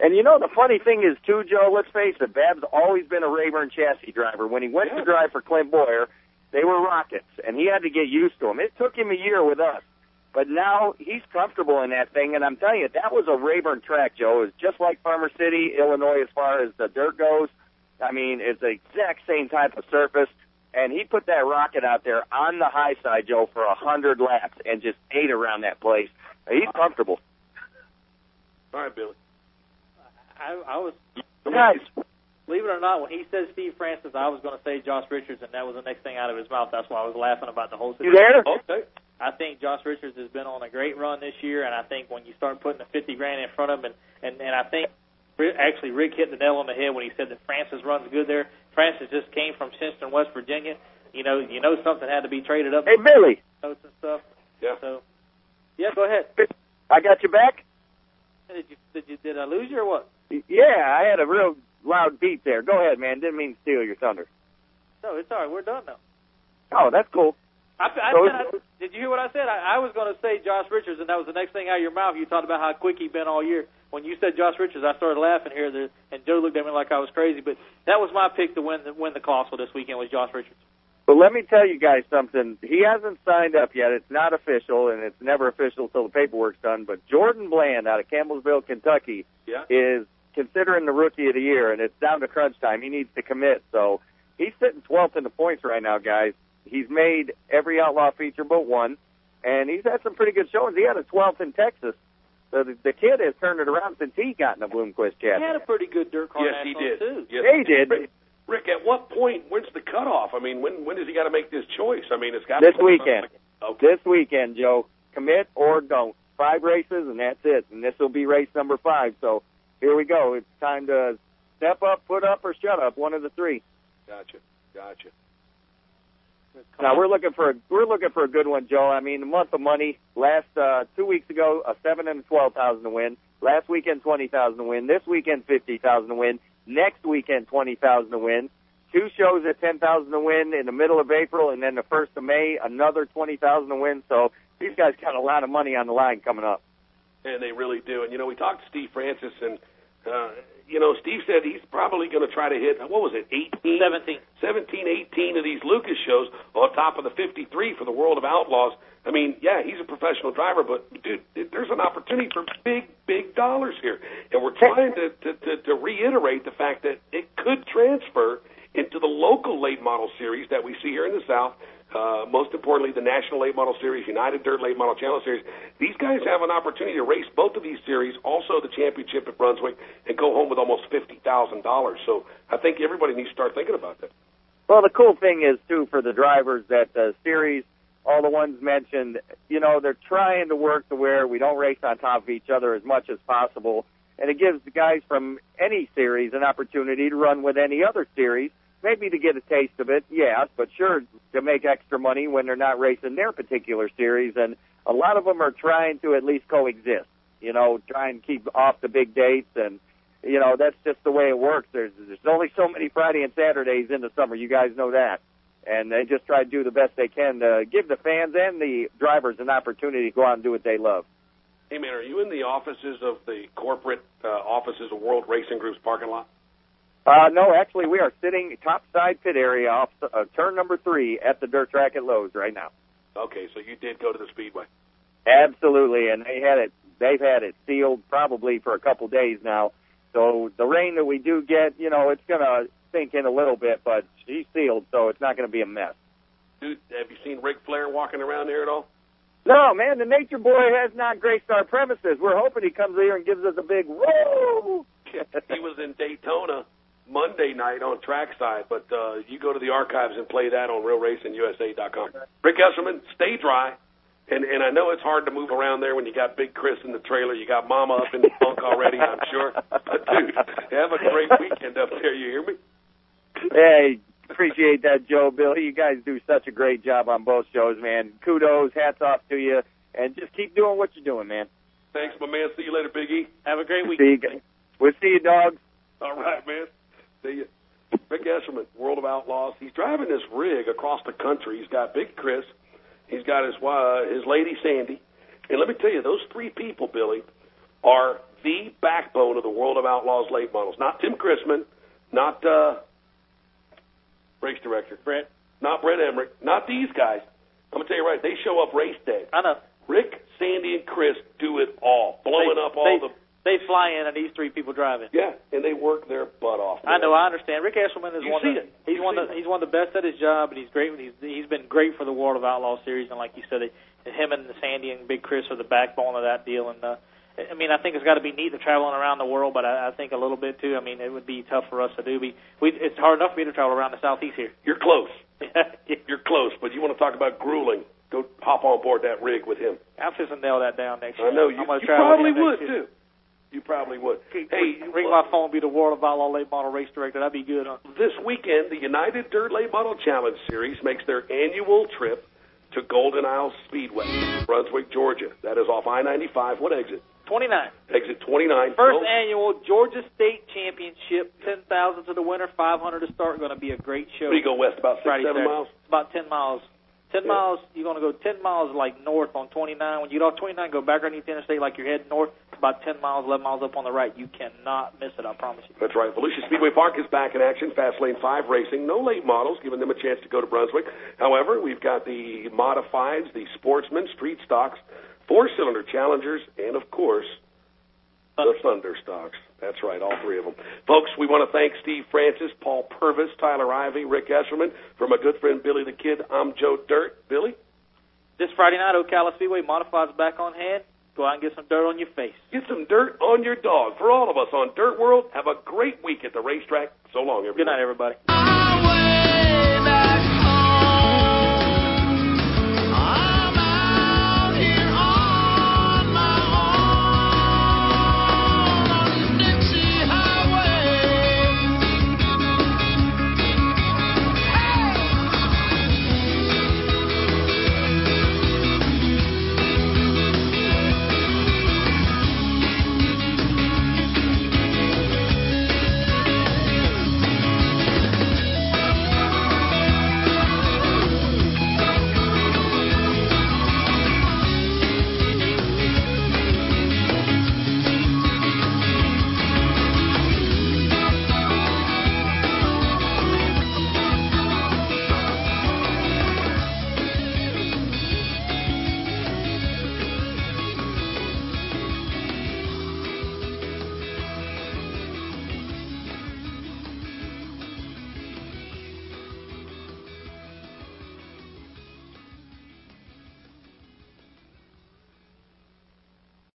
Speaker 10: And you know the funny thing is too, Joe. Let's face it, Babb's always been a Rayburn chassis driver. When he went to drive for Clint Bowyer, they were rockets, and he had to get used to them. It took him a year with us, but now he's comfortable in that thing. And I'm telling you, that was a Rayburn track, Joe. It's just like Farmer City, Illinois, as far as the dirt goes. I mean, it's the exact same type of surface. And he put that rocket out there on the high side, Joe, for a hundred laps and just ate around that place. He's comfortable.
Speaker 2: All right, Billy.
Speaker 3: I, I was
Speaker 10: Guys,
Speaker 3: Believe it or not, when he said Steve Francis, I was going to say Josh Richards, and that was the next thing out of his mouth. That's why I was laughing about the whole
Speaker 10: you there?
Speaker 2: Okay.
Speaker 3: I think Josh Richards has been on a great run this year, and I think when you start putting the 50 grand in front of him, and and, and I think actually Rick hit the nail on the head when he said that Francis runs good there. Francis just came from Shinnston, West Virginia. You know, you know something had to be traded up
Speaker 10: Hey, Billy,
Speaker 3: notes and stuff.
Speaker 2: Yeah.
Speaker 3: So, yeah, go ahead.
Speaker 10: I got you back.
Speaker 3: Did you did you did I lose you or what?
Speaker 10: Yeah, I had a real loud beat there. Go ahead, man. Didn't mean to steal your thunder.
Speaker 3: No, it's all right. We're done now.
Speaker 10: Oh, that's cool.
Speaker 3: I, I
Speaker 10: So
Speaker 3: I, did you hear what I said? I, I was going to say Josh Richards, and that was the next thing out of your mouth. You talked about how quick he'd been all year. When you said Josh Richards, I started laughing here, there, and Joe looked at me like I was crazy. But that was my pick to win the win the Colossal this weekend was Josh Richards.
Speaker 10: But let me tell you guys something. He hasn't signed up yet. It's not official, and it's never official until the paperwork's done. But Jordan Bland out of Campbellsville, Kentucky,
Speaker 2: Yeah.
Speaker 10: is considering the rookie of the year, and it's down to crunch time. He needs to commit. So he's sitting 12th in the points right now, guys. He's made every outlaw feature but one, and he's had some pretty good showings. He had a 12th in Texas. So the, the kid has turned it around since he got in the Bloomquist chat.
Speaker 3: He had a pretty good dirt car
Speaker 2: Yes, he did.
Speaker 3: too.
Speaker 2: Yes,
Speaker 10: Yeah, he did.
Speaker 2: Rick, Rick, at what point? When's the cutoff? I mean, when when does he got to make this choice? I mean, it's got
Speaker 10: This
Speaker 2: to
Speaker 10: weekend.
Speaker 2: Okay.
Speaker 10: This weekend, Joe. Commit or don't. Five races, and that's it. And this will be race number five. So here we go. It's time to step up, put up, or shut up. One of the three.
Speaker 2: Gotcha. Gotcha.
Speaker 10: Now we're looking for a, we're looking for a good one, Joe. I mean, the month of money. Last uh, two weeks ago, a seven and a twelve thousand to win. Last weekend, twenty thousand to win. This weekend, fifty thousand to win. Next weekend, twenty thousand to win. Two shows at ten thousand to win in the middle of April, and then the first of May, another twenty thousand to win. So these guys got a lot of money on the line coming up.
Speaker 2: And they really do. And you know, we talked to Steve Francis, and uh, you know, Steve said he's probably going to try to hit what was it, 18,
Speaker 3: 17.
Speaker 2: 17, 18 of these Lucas shows on top of the 53 for the World of Outlaws. I mean, yeah, he's a professional driver, but dude, there's an opportunity for big, big dollars here, and we're trying to to, to, to reiterate the fact that it could transfer into the local late model series that we see here in the South. Uh, most importantly, the National Late Model Series, United Dirt Late Model Challenge Series. These guys have an opportunity to race both of these series, also the championship at Brunswick, and go home with almost fifty thousand dollars. So I think everybody needs to start thinking about that.
Speaker 10: Well, the cool thing is too for the drivers that the series, all the ones mentioned, you know, they're trying to work to where we don't race on top of each other as much as possible, and it gives the guys from any series an opportunity to run with any other series, maybe to get a taste of it, yes, but sure to make extra money when they're not racing their particular series, and a lot of them are trying to at least coexist. You know, try and keep off the big dates and you know that's just the way it works. There's there's only so many Friday and Saturdays in the summer. You guys know that, and they just try to do the best they can to give the fans and the drivers an opportunity to go out and do what they love.
Speaker 2: Hey man, are you in the offices of the corporate uh, offices of World Racing Group's parking lot?
Speaker 10: Uh, no, actually, we are sitting topside pit area off uh, turn number three at the dirt track at Lowe's right now.
Speaker 2: Okay, so you did go to the speedway.
Speaker 10: Absolutely, and they had it. They've had it sealed probably for a couple days now. So the rain that we do get, you know, it's gonna sink in a little bit, but she's sealed, so it's not gonna be a mess.
Speaker 2: Dude, have you seen Ric Flair walking around there at all?
Speaker 10: No, man, the Nature Boy has not graced our premises. We're hoping he comes here and gives us a big woo.
Speaker 2: he was in Daytona Monday night on trackside, but uh, you go to the archives and play that on RealRacingUSA.com. Rick Eshelman, stay dry. And and I know it's hard to move around there when you got Big Chris in the trailer. You got Mama up in the bunk already, I'm sure. But dude, have a great weekend up there. You hear me?
Speaker 10: Hey, appreciate that, Joe, Bill. You guys do such a great job on both shows, man. Kudos, hats off to you, and just keep doing what you're doing, man.
Speaker 2: Thanks, my man. See you later, Big E.
Speaker 3: Have a great
Speaker 10: See
Speaker 3: weekend.
Speaker 10: you. guys. We'll see you, dogs.
Speaker 2: All right, man. See you. Rick Eshelman, World of Outlaws. He's driving this rig across the country. He's got Big Chris. He's got his uh, his lady Sandy. And let me tell you, those three people, Billy, are the backbone of the World of Outlaws late models. Not Tim Chrisman, not uh, race director
Speaker 3: Brett.
Speaker 2: not Brett Emmerich, not these guys. I'm gonna tell you right, they show up race day.
Speaker 3: I know.
Speaker 2: Rick, Sandy, and Chris do it all, blowing
Speaker 3: they,
Speaker 2: up all
Speaker 3: they,
Speaker 2: the
Speaker 3: They fly in and these three people drive in.
Speaker 2: yeah, and they work their butt off.
Speaker 3: I know. I understand. Rick Eshelman is
Speaker 2: You
Speaker 3: one. of,
Speaker 2: it.
Speaker 3: He's
Speaker 2: You
Speaker 3: one.
Speaker 2: it.
Speaker 3: he's one of the best at his job, and he's great. He's he's been great for the World of Outlaw series, and like you said, it, him and Sandy and Big Chris are the backbone of that deal. And uh, I mean, I think it's got to be neat to traveling around the world, but I, I think a little bit too. I mean, it would be tough for us to do. We, we it's hard enough for me to travel around the southeast here.
Speaker 2: You're close. You're close, but you want to talk about grueling? Go hop on board that rig with him.
Speaker 3: I'm just gonna nail that down next year.
Speaker 2: I know you.
Speaker 3: I'm gonna
Speaker 2: You
Speaker 3: travel
Speaker 2: probably would
Speaker 3: year.
Speaker 2: too. You probably would.
Speaker 3: Hey, ring my phone, be the World of Outlaw Late Model Race Director. That'd be good, huh?
Speaker 2: this weekend, the United Dirt Late Model Challenge Series makes their annual trip to Golden Isle Speedway, Brunswick, Georgia. That is off I-95. What exit?
Speaker 3: 29.
Speaker 2: Exit 29.
Speaker 3: First
Speaker 2: Go-
Speaker 3: annual Georgia State Championship, 10,000 to the winner, 500 to start. Going to be a great show.
Speaker 2: Where do you go west? About six,
Speaker 3: Friday,
Speaker 2: seven
Speaker 3: Saturday.
Speaker 2: miles.
Speaker 3: About 10 miles. 10
Speaker 2: Yeah.
Speaker 3: miles, you're going to go 10 miles like north on 29. When you get off 29, go back underneath the interstate like you're heading north. About 10 miles, 11 miles up on the right. You cannot miss it, I promise you.
Speaker 2: That's right. Volusia Speedway Park is back in action. Fast Lane 5 racing. No late models, giving them a chance to go to Brunswick. However, we've got the modifieds, the sportsmen, street stocks, four cylinder challengers, and of course, the uh, Thunder stocks. That's right, all three of them. Folks, we want to thank Steve Francis, Paul Purvis, Tyler Ivey, Rick Eshelman, From my good friend Billy the Kid. I'm Joe Dirt. Billy?
Speaker 3: This Friday night, Ocala Speedway, Modifieds back on hand. Go out and get some dirt on your face.
Speaker 2: Get some dirt on your dog. For all of us on Dirt World, have a great week at the racetrack. So long, everybody.
Speaker 3: Good night, everybody.